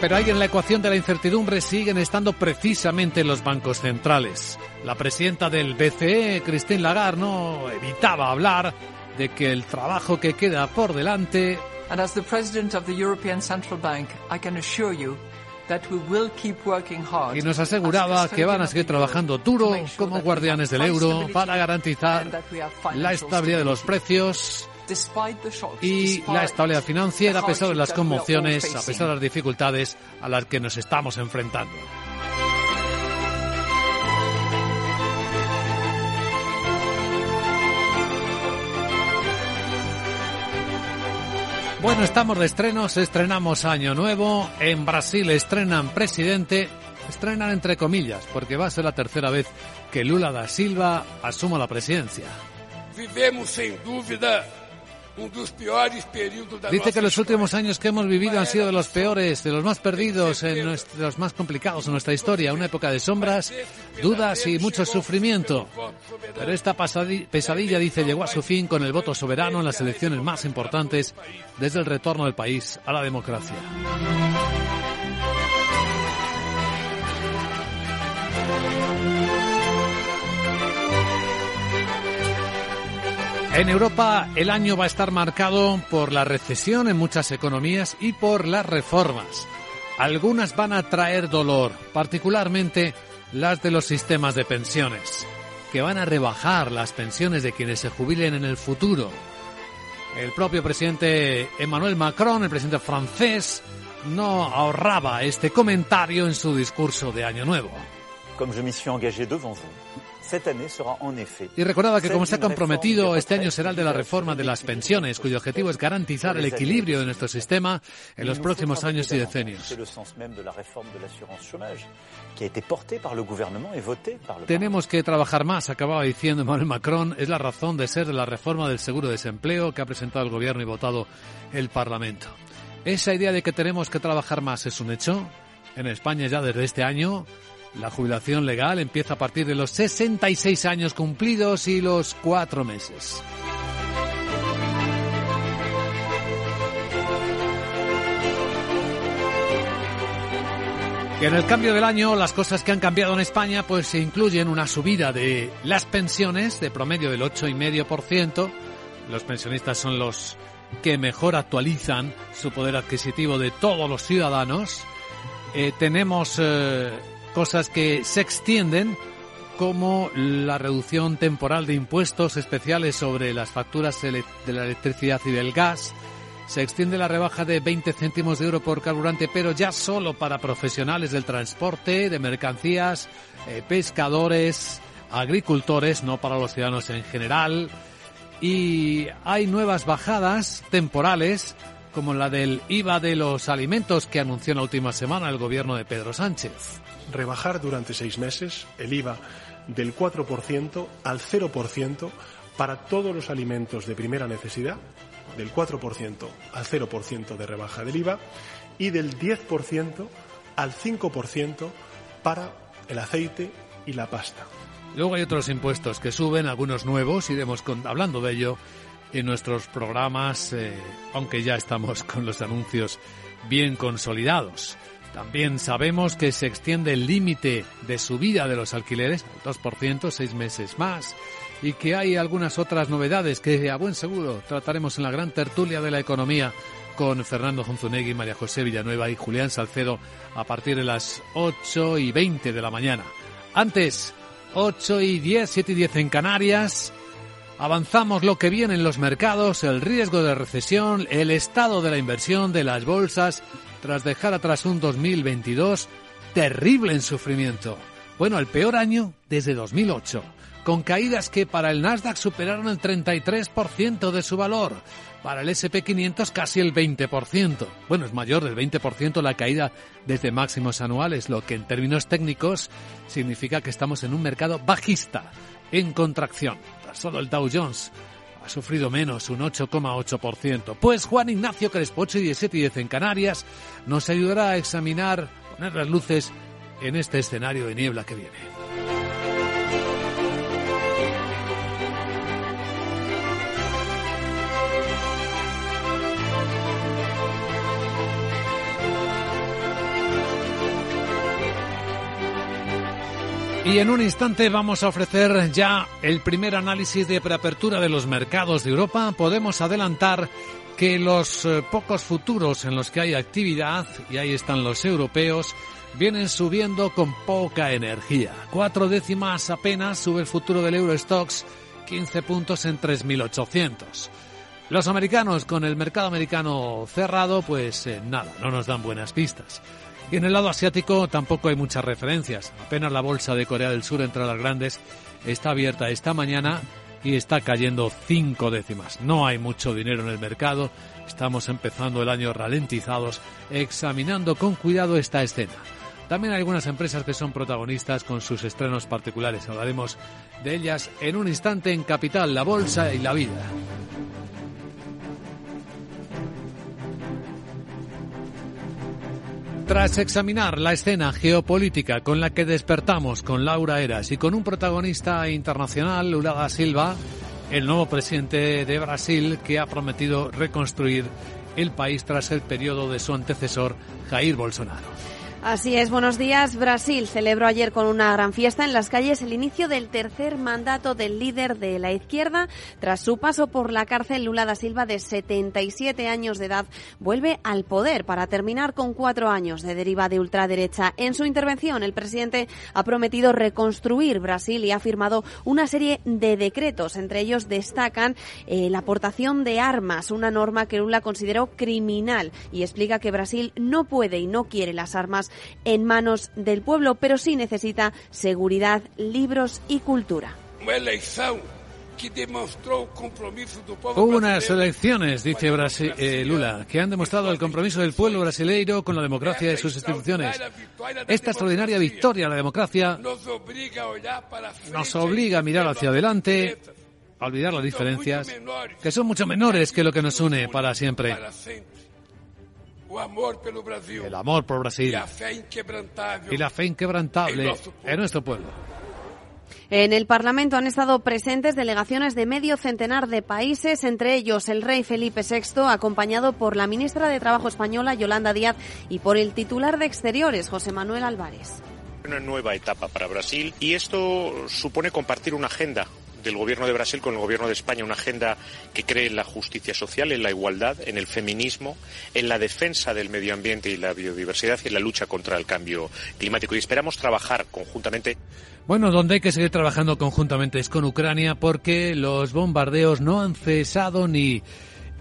Pero ahí en la ecuación de la incertidumbre siguen estando precisamente los bancos centrales. La presidenta del BCE, Christine Lagarde, no evitaba hablar de que el trabajo que queda por delante y nos aseguraba que van a seguir trabajando duro como guardianes del euro para garantizar la estabilidad de los precios y la estabilidad financiera a pesar de las conmociones, a pesar de las dificultades a las que nos estamos enfrentando. Bueno, estamos de estrenos, estrenamos Año Nuevo, en Brasil estrenan presidente, estrenan entre comillas, porque va a ser la tercera vez que Lula da Silva asuma la presidencia.
Vivemos sin duda
Dice que los últimos años que hemos vivido han sido de los peores, de los más perdidos, en de los más complicados en nuestra historia. Una época de sombras, dudas y mucho sufrimiento. Pero esta pesadilla, dice, llegó a su fin con el voto soberano en las elecciones más importantes desde el retorno del país a la democracia. En Europa el año va a estar marcado por la recesión en muchas economías y por las reformas. Algunas van a traer dolor, particularmente las de los sistemas de pensiones, que van a rebajar las pensiones de quienes se jubilen en el futuro. El propio presidente Emmanuel Macron, el presidente francés, no ahorraba este comentario en su discurso de Año Nuevo.
Comme je m'y suis engagé devant vous,
y recordaba que como se ha comprometido, este año será el de la reforma de las pensiones, cuyo objetivo es garantizar el equilibrio de nuestro sistema en los próximos años y decenios. Tenemos que trabajar más, acababa diciendo Emmanuel Macron, es la razón de ser de la reforma del seguro de desempleo que ha presentado el Gobierno y votado el Parlamento. Esa idea de que tenemos que trabajar más es un hecho. En España ya desde este año la jubilación legal empieza a partir de los 66 años cumplidos y los cuatro meses. en el cambio del año, las cosas que han cambiado en España, pues se incluyen una subida de las pensiones de promedio del 8,5%. Los pensionistas son los que mejor actualizan su poder adquisitivo de todos los ciudadanos. Eh, tenemos eh, cosas que se extienden como la reducción temporal de impuestos especiales sobre las facturas de la electricidad y del gas. Se extiende la rebaja de 20 céntimos de euro por carburante, pero ya solo para profesionales del transporte, de mercancías, eh, pescadores, agricultores, no para los ciudadanos en general. Y hay nuevas bajadas temporales, como la del IVA de los alimentos que anunció en la última semana el gobierno de Pedro Sánchez
rebajar durante seis meses el IVA del 4% al 0% para todos los alimentos de primera necesidad, del 4% al 0% de rebaja del IVA y del 10% al 5% para el aceite y la pasta.
Luego hay otros impuestos que suben, algunos nuevos, iremos hablando de ello en nuestros programas, eh, aunque ya estamos con los anuncios bien consolidados. También sabemos que se extiende el límite de subida de los alquileres al 2%, seis meses más, y que hay algunas otras novedades que a buen seguro trataremos en la gran tertulia de la economía con Fernando Jonzunegui, María José Villanueva y Julián Salcedo a partir de las 8 y 20 de la mañana. Antes, 8 y 10, 7 y 10 en Canarias. Avanzamos lo que viene en los mercados, el riesgo de recesión, el estado de la inversión de las bolsas tras dejar atrás un 2022 terrible en sufrimiento. Bueno, el peor año desde 2008, con caídas que para el Nasdaq superaron el 33% de su valor, para el SP500 casi el 20%. Bueno, es mayor del 20% la caída desde máximos anuales, lo que en términos técnicos significa que estamos en un mercado bajista, en contracción. Solo el Dow Jones ha sufrido menos, un 8,8%. Pues Juan Ignacio Crespo, 8 y 17 y 10 en Canarias, nos ayudará a examinar, poner las luces en este escenario de niebla que viene. Y en un instante vamos a ofrecer ya el primer análisis de preapertura de los mercados de Europa. Podemos adelantar que los eh, pocos futuros en los que hay actividad, y ahí están los europeos, vienen subiendo con poca energía. Cuatro décimas apenas sube el futuro del Eurostox, 15 puntos en 3.800. Los americanos con el mercado americano cerrado, pues eh, nada, no nos dan buenas pistas. Y en el lado asiático tampoco hay muchas referencias. Apenas la bolsa de Corea del Sur entre las grandes está abierta esta mañana y está cayendo cinco décimas. No hay mucho dinero en el mercado. Estamos empezando el año ralentizados, examinando con cuidado esta escena. También hay algunas empresas que son protagonistas con sus estrenos particulares. Hablaremos de ellas en un instante en Capital, la Bolsa y la Vida. Tras examinar la escena geopolítica con la que despertamos con Laura Eras y con un protagonista internacional, Lula da Silva, el nuevo presidente de Brasil que ha prometido reconstruir el país tras el periodo de su antecesor, Jair Bolsonaro.
Así es, buenos días. Brasil celebró ayer con una gran fiesta en las calles el inicio del tercer mandato del líder de la izquierda. Tras su paso por la cárcel, Lula da Silva, de 77 años de edad, vuelve al poder para terminar con cuatro años de deriva de ultraderecha. En su intervención, el presidente ha prometido reconstruir Brasil y ha firmado una serie de decretos. Entre ellos destacan eh, la aportación de armas, una norma que Lula consideró criminal y explica que Brasil no puede y no quiere las armas en manos del pueblo, pero sí necesita seguridad, libros y cultura.
Hubo unas elecciones, dice eh, Lula, que han demostrado el compromiso del pueblo brasileiro con la democracia y sus instituciones. Esta extraordinaria victoria a la democracia nos obliga a mirar hacia adelante, a olvidar las diferencias, que son mucho menores que lo que nos une para siempre. El amor por Brasil. Y la fe inquebrantable en nuestro pueblo.
En el Parlamento han estado presentes delegaciones de medio centenar de países, entre ellos el rey Felipe VI, acompañado por la ministra de Trabajo española Yolanda Díaz y por el titular de Exteriores José Manuel Álvarez.
Una nueva etapa para Brasil y esto supone compartir una agenda del Gobierno de Brasil con el Gobierno de España una agenda que cree en la justicia social, en la igualdad, en el feminismo, en la defensa del medio ambiente y la biodiversidad y en la lucha contra el cambio climático. Y esperamos trabajar conjuntamente.
Bueno, donde hay que seguir trabajando conjuntamente es con Ucrania porque los bombardeos no han cesado ni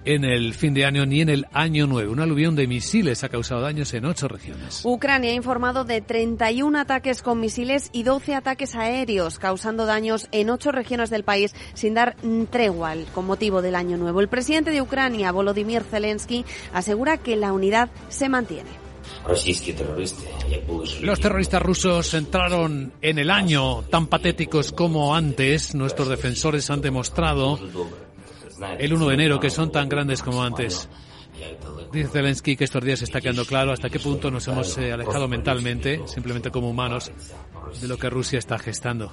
en el fin de año ni en el año nuevo. Un aluvión de misiles ha causado daños en ocho regiones.
Ucrania ha informado de 31 ataques con misiles y 12 ataques aéreos, causando daños en ocho regiones del país sin dar tregua con motivo del año nuevo. El presidente de Ucrania, Volodymyr Zelensky, asegura que la unidad se mantiene.
Los terroristas rusos entraron en el año tan patéticos como antes. Nuestros defensores han demostrado el 1 de enero, que son tan grandes como antes. Dice Zelensky que estos días está quedando claro hasta qué punto nos hemos eh, alejado mentalmente, simplemente como humanos, de lo que Rusia está gestando.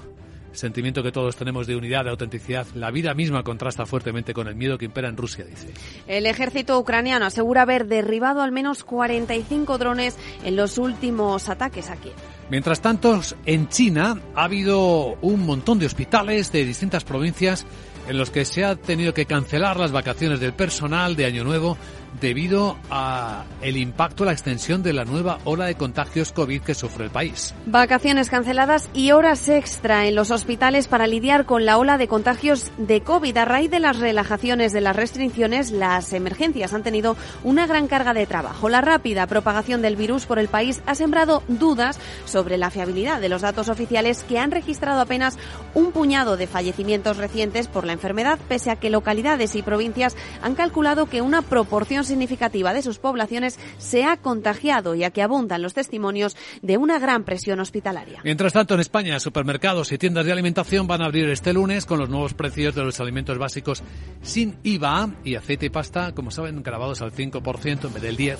El sentimiento que todos tenemos de unidad, de autenticidad, la vida misma contrasta fuertemente con el miedo que impera en Rusia, dice.
El ejército ucraniano asegura haber derribado al menos 45 drones en los últimos ataques aquí.
Mientras tanto, en China ha habido un montón de hospitales de distintas provincias en los que se ha tenido que cancelar las vacaciones del personal de Año Nuevo debido a el impacto, la extensión de la nueva ola de contagios COVID que sufre el país.
Vacaciones canceladas y horas extra en los hospitales para lidiar con la ola de contagios de COVID. A raíz de las relajaciones de las restricciones, las emergencias han tenido una gran carga de trabajo. La rápida propagación del virus por el país ha sembrado dudas sobre la fiabilidad de los datos oficiales que han registrado apenas un puñado de fallecimientos recientes por la enfermedad, pese a que localidades y provincias han calculado que una proporción significativa de sus poblaciones se ha contagiado, ya que abundan los testimonios de una gran presión hospitalaria.
Mientras tanto, en España, supermercados y tiendas de alimentación van a abrir este lunes con los nuevos precios de los alimentos básicos sin IVA y aceite y pasta, como saben, grabados al 5% en vez del 10%,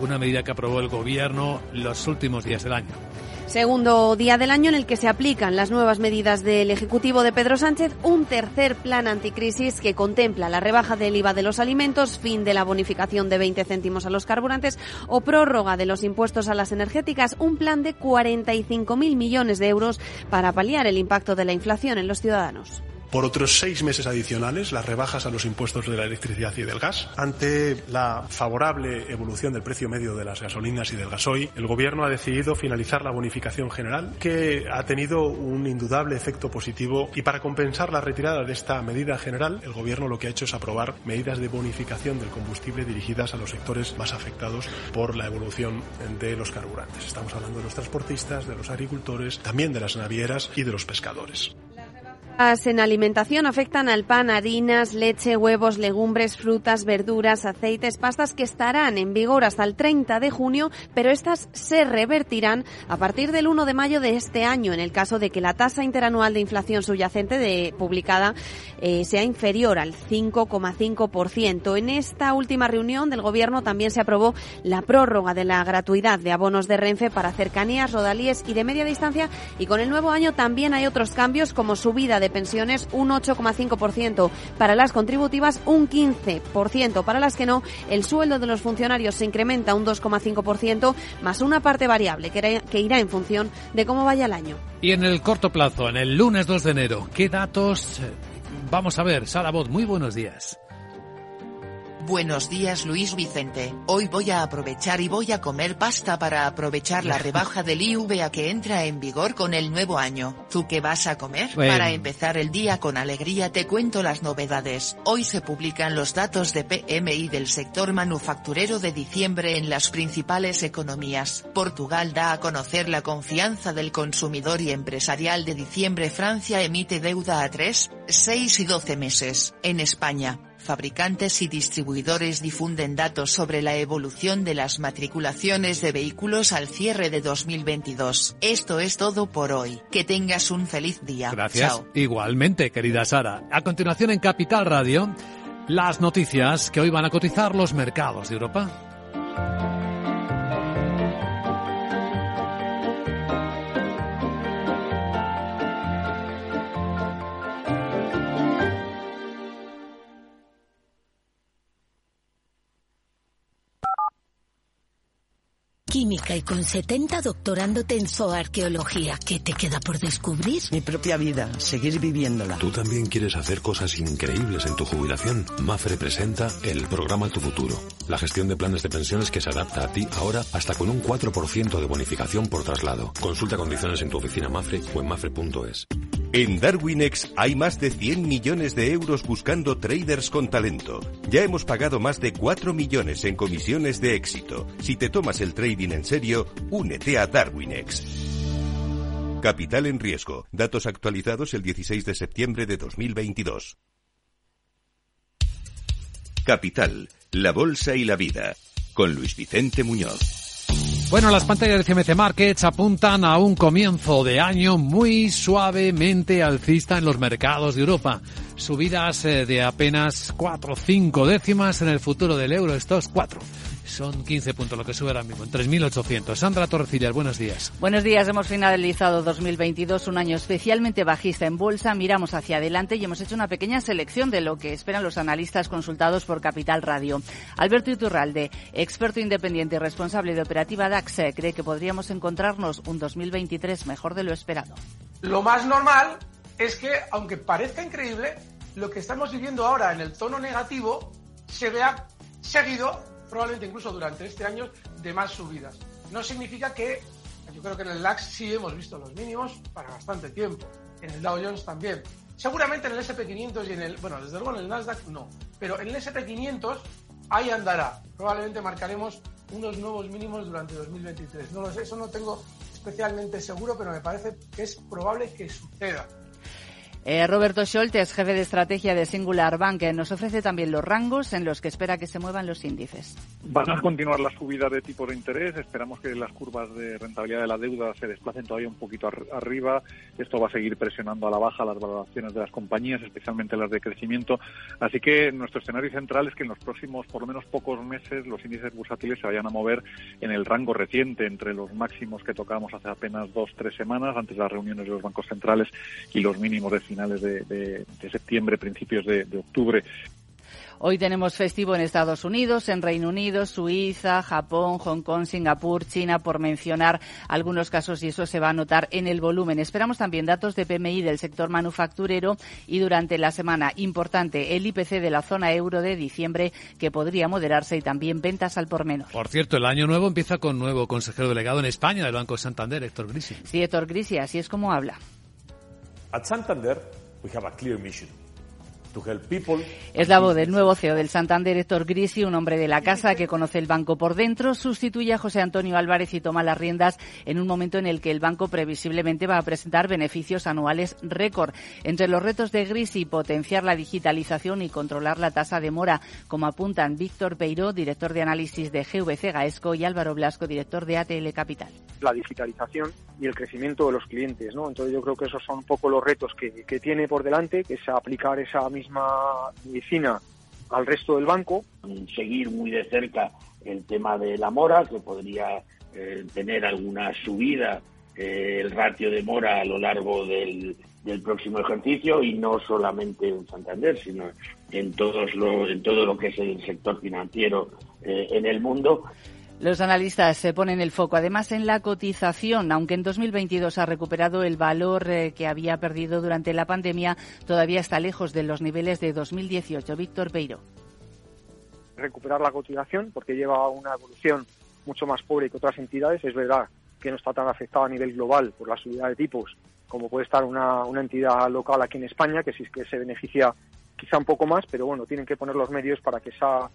una medida que aprobó el Gobierno los últimos días del año.
Segundo día del año en el que se aplican las nuevas medidas del Ejecutivo de Pedro Sánchez, un tercer plan anticrisis que contempla la rebaja del IVA de los alimentos, fin de la bonificación de 20 céntimos a los carburantes o prórroga de los impuestos a las energéticas, un plan de 45.000 millones de euros para paliar el impacto de la inflación en los ciudadanos
por otros seis meses adicionales las rebajas a los impuestos de la electricidad y del gas. Ante la favorable evolución del precio medio de las gasolinas y del gasoil, el Gobierno ha decidido finalizar la bonificación general, que ha tenido un indudable efecto positivo. Y para compensar la retirada de esta medida general, el Gobierno lo que ha hecho es aprobar medidas de bonificación del combustible dirigidas a los sectores más afectados por la evolución de los carburantes. Estamos hablando de los transportistas, de los agricultores, también de las navieras y de los pescadores
en alimentación afectan al pan, harinas, leche, huevos, legumbres, frutas, verduras, aceites, pastas que estarán en vigor hasta el 30 de junio, pero estas se revertirán a partir del 1 de mayo de este año en el caso de que la tasa interanual de inflación subyacente de, publicada eh, sea inferior al 5,5%. En esta última reunión del Gobierno también se aprobó la prórroga de la gratuidad de abonos de Renfe para cercanías, rodalíes y de media distancia y con el nuevo año también hay otros cambios como subida de de pensiones un 8,5%, para las contributivas un 15%, para las que no, el sueldo de los funcionarios se incrementa un 2,5%, más una parte variable que irá en función de cómo vaya el año.
Y en el corto plazo, en el lunes 2 de enero, ¿qué datos vamos a ver? Sara Bot, muy buenos días.
Buenos días Luis Vicente. Hoy voy a aprovechar y voy a comer pasta para aprovechar la rebaja del IVA que entra en vigor con el nuevo año. ¿Tú qué vas a comer? Para empezar el día con alegría te cuento las novedades. Hoy se publican los datos de PMI del sector manufacturero de diciembre en las principales economías. Portugal da a conocer la confianza del consumidor y empresarial de diciembre. Francia emite deuda a 3, 6 y 12 meses. En España, fabricantes y distribuidores difunden datos sobre la evolución de las matriculaciones de vehículos al cierre de 2022. Esto es todo por hoy. Que tengas un feliz día.
Gracias. Igualmente, querida Sara. A continuación en Capital Radio, las noticias que hoy van a cotizar los mercados de Europa.
Y con 70 doctorándote en zooarqueología. ¿Qué te queda por descubrir?
Mi propia vida, seguir viviéndola.
¿Tú también quieres hacer cosas increíbles en tu jubilación? Mafre presenta el programa Tu Futuro. La gestión de planes de pensiones que se adapta a ti ahora hasta con un 4% de bonificación por traslado. Consulta condiciones en tu oficina Mafre o en mafre.es.
En Darwinex hay más de 100 millones de euros buscando traders con talento. Ya hemos pagado más de 4 millones en comisiones de éxito. Si te tomas el trading en serio, únete a Darwinex. Capital en riesgo. Datos actualizados el 16 de septiembre de 2022. Capital, la bolsa y la vida. Con Luis Vicente Muñoz.
Bueno, las pantallas de CMC Markets apuntan a un comienzo de año muy suavemente alcista en los mercados de Europa. Subidas eh, de apenas 4 o 5 décimas en el futuro del euro, estos 4 son 15 puntos lo que sube ahora mismo, en 3.800. Sandra Torrecillas, buenos días.
Buenos días, hemos finalizado 2022, un año especialmente bajista en bolsa. Miramos hacia adelante y hemos hecho una pequeña selección de lo que esperan los analistas consultados por Capital Radio. Alberto Iturralde, experto independiente y responsable de operativa DAX, cree que podríamos encontrarnos un 2023 mejor de lo esperado.
Lo más normal es que, aunque parezca increíble, lo que estamos viviendo ahora en el tono negativo se vea seguido probablemente incluso durante este año, de más subidas. No significa que, yo creo que en el LAX sí hemos visto los mínimos para bastante tiempo, en el Dow Jones también. Seguramente en el SP500 y en el, bueno, desde luego en el Nasdaq no, pero en el SP500 ahí andará. Probablemente marcaremos unos nuevos mínimos durante 2023. No lo sé, eso no tengo especialmente seguro, pero me parece que es probable que suceda.
Eh, Roberto Scholtes, jefe de estrategia de Singular Bank, eh, nos ofrece también los rangos en los que espera que se muevan los índices.
Van a continuar las subidas de tipo de interés. Esperamos que las curvas de rentabilidad de la deuda se desplacen todavía un poquito arriba. Esto va a seguir presionando a la baja las valoraciones de las compañías, especialmente las de crecimiento. Así que nuestro escenario central es que en los próximos, por lo menos pocos meses, los índices bursátiles se vayan a mover en el rango reciente, entre los máximos que tocamos hace apenas dos, tres semanas, antes de las reuniones de los bancos centrales, y los mínimos de finales de, septiembre, principios de, octubre.
Hoy tenemos festivo en Estados Unidos, en Reino Unido, Suiza, Japón, Hong Kong, Singapur, China, por mencionar algunos casos y eso se va a notar en el volumen. Esperamos también datos de PMI del sector manufacturero y durante la semana importante el IPC de la zona euro de diciembre que podría moderarse y también ventas al por menos.
Por cierto, el año nuevo empieza con nuevo consejero delegado en España del Banco Santander, Héctor Grisi.
Sí, Héctor Grisi, así es como habla.
At Santander, we have a clear mission.
Es la voz del nuevo CEO del Santander, Héctor Grisi, un hombre de la casa que conoce el banco por dentro. Sustituye a José Antonio Álvarez y toma las riendas en un momento en el que el banco previsiblemente va a presentar beneficios anuales récord. Entre los retos de Grisi, potenciar la digitalización y controlar la tasa de mora, como apuntan Víctor Peiró, director de análisis de GVC Gaesco, y Álvaro Blasco, director de ATL Capital.
La digitalización y el crecimiento de los clientes, ¿no? Entonces yo creo que esos son un poco los retos que, que tiene por delante, que es aplicar esa misma medicina al resto del banco.
Seguir muy de cerca el tema de la mora, que podría eh, tener alguna subida eh, el ratio de mora a lo largo del, del próximo ejercicio y no solamente en Santander, sino en todos lo, en todo lo que es el sector financiero eh, en el mundo.
Los analistas se ponen el foco además en la cotización, aunque en 2022 ha recuperado el valor eh, que había perdido durante la pandemia, todavía está lejos de los niveles de 2018. Víctor Peiro.
Recuperar la cotización porque lleva una evolución mucho más pobre que otras entidades. Es verdad que no está tan afectada a nivel global por la subida de tipos como puede estar una, una entidad local aquí en España, que sí que se beneficia quizá un poco más, pero bueno, tienen que poner los medios para que esa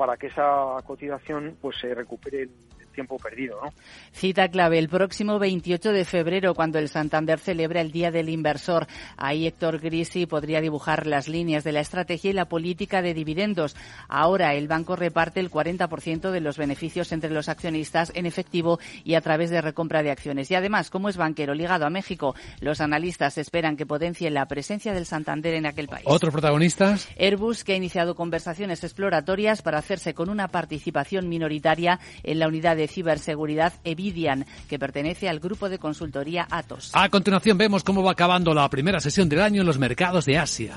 para que esa cotización pues se recupere tiempo perdido. ¿no?
Cita clave el próximo 28 de febrero, cuando el Santander celebra el Día del Inversor. Ahí Héctor Grisi podría dibujar las líneas de la estrategia y la política de dividendos. Ahora el banco reparte el 40% de los beneficios entre los accionistas en efectivo y a través de recompra de acciones. Y además, como es banquero ligado a México, los analistas esperan que potencie la presencia del Santander en aquel país.
¿Otros protagonistas?
Airbus, que ha iniciado conversaciones exploratorias para hacerse con una participación minoritaria en la unidad de ciberseguridad Evidian, que pertenece al grupo de consultoría Atos.
A continuación vemos cómo va acabando la primera sesión del año en los mercados de Asia.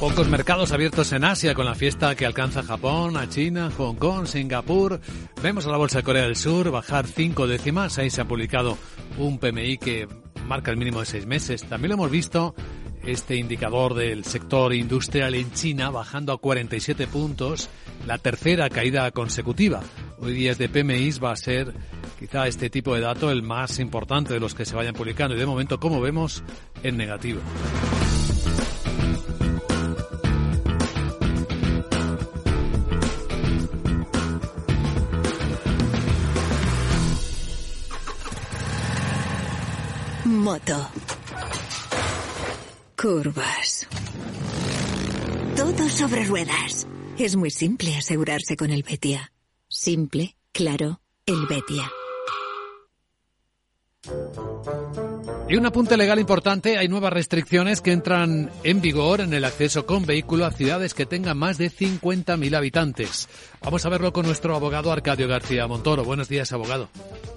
Pocos mercados abiertos en Asia con la fiesta que alcanza Japón, China, Hong Kong, Singapur. Vemos a la bolsa de Corea del Sur bajar cinco décimas. Ahí se ha publicado un PMI que marca el mínimo de seis meses. También lo hemos visto este indicador del sector industrial en China bajando a 47 puntos, la tercera caída consecutiva. Hoy días de PMI va a ser quizá este tipo de dato el más importante de los que se vayan publicando y de momento, como vemos, en negativo.
Moto. Curvas. Todo sobre ruedas. Es muy simple asegurarse con el Betia. Simple, claro, el Betia.
Y un apunte legal importante, hay nuevas restricciones que entran en vigor en el acceso con vehículo a ciudades que tengan más de 50.000 habitantes. Vamos a verlo con nuestro abogado Arcadio García Montoro. Buenos días, abogado.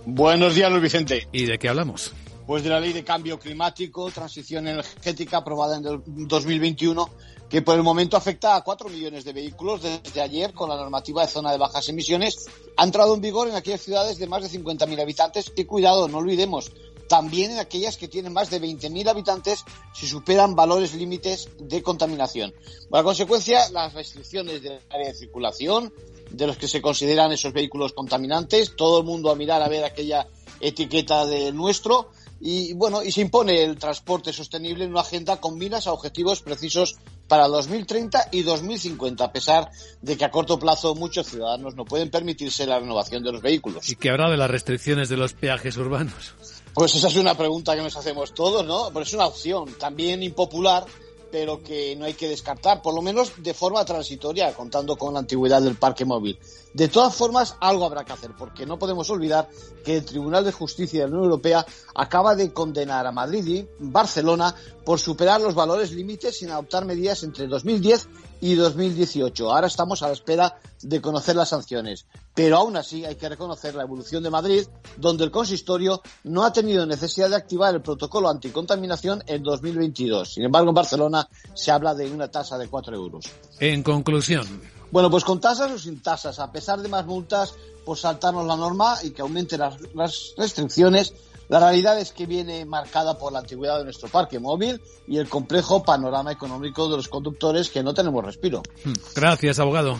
Buenos días, Luis Vicente.
¿Y de qué hablamos?
Pues de la ley de cambio climático, transición energética aprobada en el 2021, que por el momento afecta a cuatro millones de vehículos desde ayer con la normativa de zona de bajas emisiones. Ha entrado en vigor en aquellas ciudades de más de 50.000 habitantes y cuidado, no olvidemos, también en aquellas que tienen más de 20.000 habitantes si superan valores límites de contaminación. Por consecuencia, las restricciones del área de circulación, de los que se consideran esos vehículos contaminantes, todo el mundo a mirar a ver aquella etiqueta de nuestro, y bueno, y se impone el transporte sostenible en una agenda con miras a objetivos precisos para 2030 y 2050, a pesar de que a corto plazo muchos ciudadanos no pueden permitirse la renovación de los vehículos.
¿Y qué habrá de las restricciones de los peajes urbanos?
Pues esa es una pregunta que nos hacemos todos, ¿no? Pero es una opción también impopular pero que no hay que descartar, por lo menos de forma transitoria, contando con la antigüedad del parque móvil. De todas formas, algo habrá que hacer, porque no podemos olvidar que el Tribunal de Justicia de la Unión Europea acaba de condenar a Madrid y Barcelona por superar los valores límites sin adoptar medidas entre 2010 y 2018. Ahora estamos a la espera de conocer las sanciones. Pero aún así hay que reconocer la evolución de Madrid, donde el consistorio no ha tenido necesidad de activar el protocolo anticontaminación en 2022. Sin embargo, en Barcelona se habla de una tasa de 4 euros.
En conclusión.
Bueno, pues con tasas o sin tasas, a pesar de más multas, por saltarnos la norma y que aumenten las, las restricciones, la realidad es que viene marcada por la antigüedad de nuestro parque móvil y el complejo panorama económico de los conductores que no tenemos respiro.
Hmm. Gracias, abogado.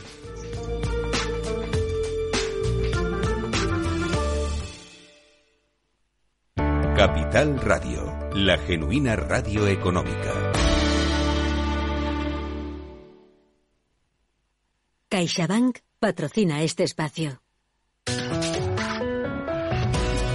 Capital Radio, la genuina radio económica.
CaixaBank patrocina este espacio.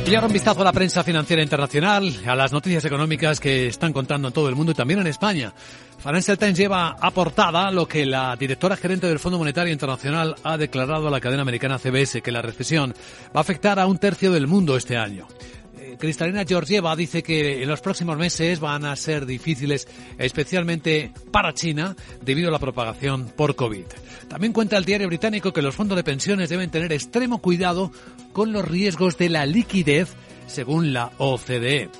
Y ahora un vistazo a la prensa financiera internacional, a las noticias económicas que están contando en todo el mundo y también en España. Financial Times lleva a portada lo que la directora gerente del Fondo Monetario Internacional ha declarado a la cadena americana CBS, que la recesión va a afectar a un tercio del mundo este año. Cristalina Georgieva dice que en los próximos meses van a ser difíciles, especialmente para China, debido a la propagación por COVID. También cuenta el diario británico que los fondos de pensiones deben tener extremo cuidado con los riesgos de la liquidez, según la OCDE.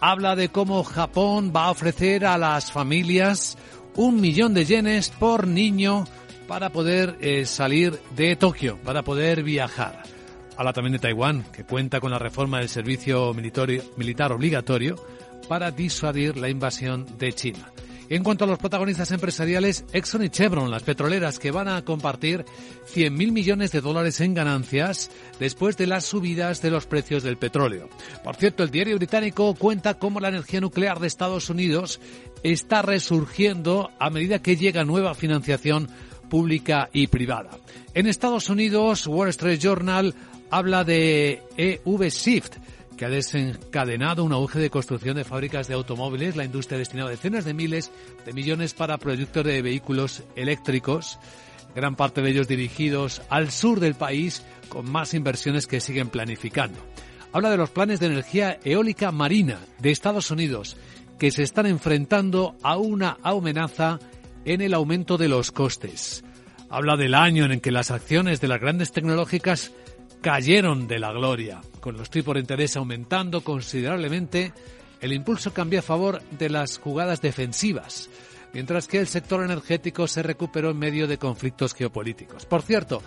Habla de cómo Japón va a ofrecer a las familias un millón de yenes por niño para poder eh, salir de Tokio, para poder viajar. Habla también de Taiwán, que cuenta con la reforma del servicio militar obligatorio para disuadir la invasión de China. En cuanto a los protagonistas empresariales, Exxon y Chevron, las petroleras que van a compartir 100.000 millones de dólares en ganancias después de las subidas de los precios del petróleo. Por cierto, el diario británico cuenta cómo la energía nuclear de Estados Unidos está resurgiendo a medida que llega nueva financiación pública y privada. En Estados Unidos, Wall Street Journal habla de EV Shift, que ha desencadenado un auge de construcción de fábricas de automóviles. La industria ha destinado decenas de miles de millones para proyectos de vehículos eléctricos, gran parte de ellos dirigidos al sur del país, con más inversiones que siguen planificando. Habla de los planes de energía eólica marina de Estados Unidos, que se están enfrentando a una amenaza en el aumento de los costes. Habla del año en el que las acciones de las grandes tecnológicas cayeron de la gloria, con los tipos de interés aumentando considerablemente, el impulso cambia a favor de las jugadas defensivas, mientras que el sector energético se recuperó en medio de conflictos geopolíticos. Por cierto,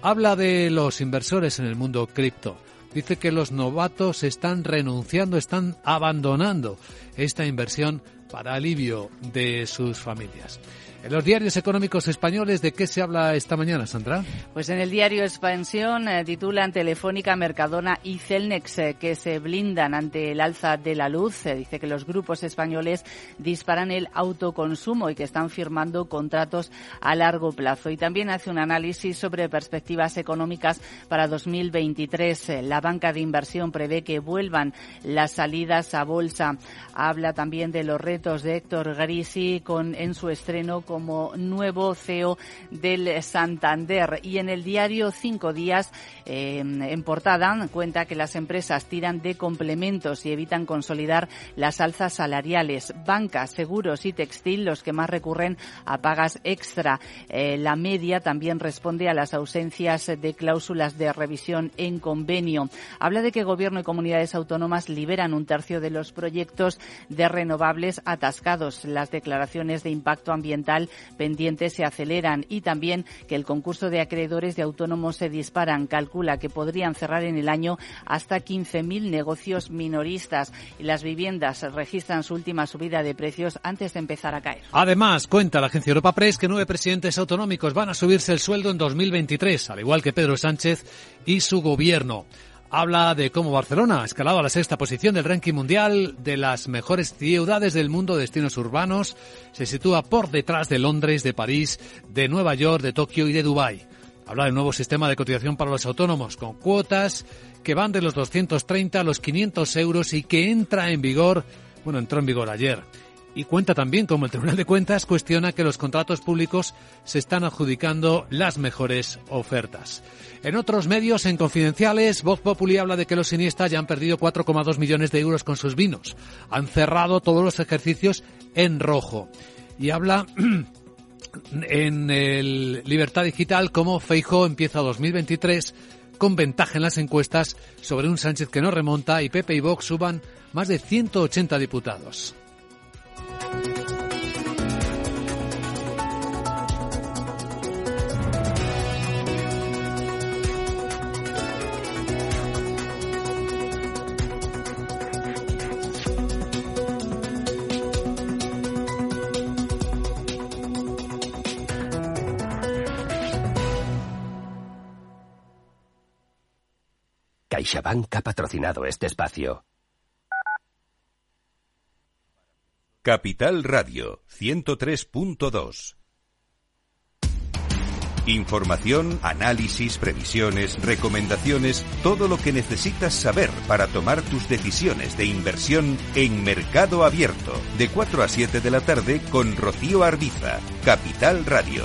habla de los inversores en el mundo cripto. Dice que los novatos están renunciando, están abandonando esta inversión para alivio de sus familias. En los diarios económicos españoles, ¿de qué se habla esta mañana, Sandra?
Pues en el diario Expansión eh, titulan Telefónica, Mercadona y Celnex eh, que se blindan ante el alza de la luz. Eh, dice que los grupos españoles disparan el autoconsumo y que están firmando contratos a largo plazo. Y también hace un análisis sobre perspectivas económicas para 2023. La banca de inversión prevé que vuelvan las salidas a bolsa. Habla también de los retos de Héctor Grisi con, en su estreno como nuevo CEO del Santander. Y en el diario Cinco Días, eh, en portada, cuenta que las empresas tiran de complementos y evitan consolidar las alzas salariales. Bancas, seguros y textil, los que más recurren a pagas extra. Eh, la media también responde a las ausencias de cláusulas de revisión en convenio. Habla de que gobierno y comunidades autónomas liberan un tercio de los proyectos de renovables atascados. Las declaraciones de impacto ambiental pendientes se aceleran y también que el concurso de acreedores de autónomos se disparan. Calcula que podrían cerrar en el año hasta 15.000 negocios minoristas y las viviendas registran su última subida de precios antes de empezar a caer.
Además, cuenta la agencia Europa Press que nueve presidentes autonómicos van a subirse el sueldo en 2023, al igual que Pedro Sánchez y su gobierno habla de cómo Barcelona ha escalado a la sexta posición del ranking mundial de las mejores ciudades del mundo de destinos urbanos. Se sitúa por detrás de Londres, de París, de Nueva York, de Tokio y de Dubái. Habla del nuevo sistema de cotización para los autónomos con cuotas que van de los 230 a los 500 euros y que entra en vigor, bueno, entró en vigor ayer y cuenta también como el Tribunal de Cuentas cuestiona que los contratos públicos se están adjudicando las mejores ofertas. En otros medios, en confidenciales, Vox Populi habla de que los cineastas ya han perdido 4,2 millones de euros con sus vinos. Han cerrado todos los ejercicios en rojo. Y habla en el Libertad Digital como Feijo empieza 2023 con ventaja en las encuestas sobre un Sánchez que no remonta y Pepe y Vox suban más de 180 diputados.
CaixaBank ha patrocinado este espacio.
Capital Radio 103.2 Información, análisis, previsiones, recomendaciones, todo lo que necesitas saber para tomar tus decisiones de inversión en Mercado Abierto, de 4 a 7 de la tarde con Rocío Arbiza, Capital Radio.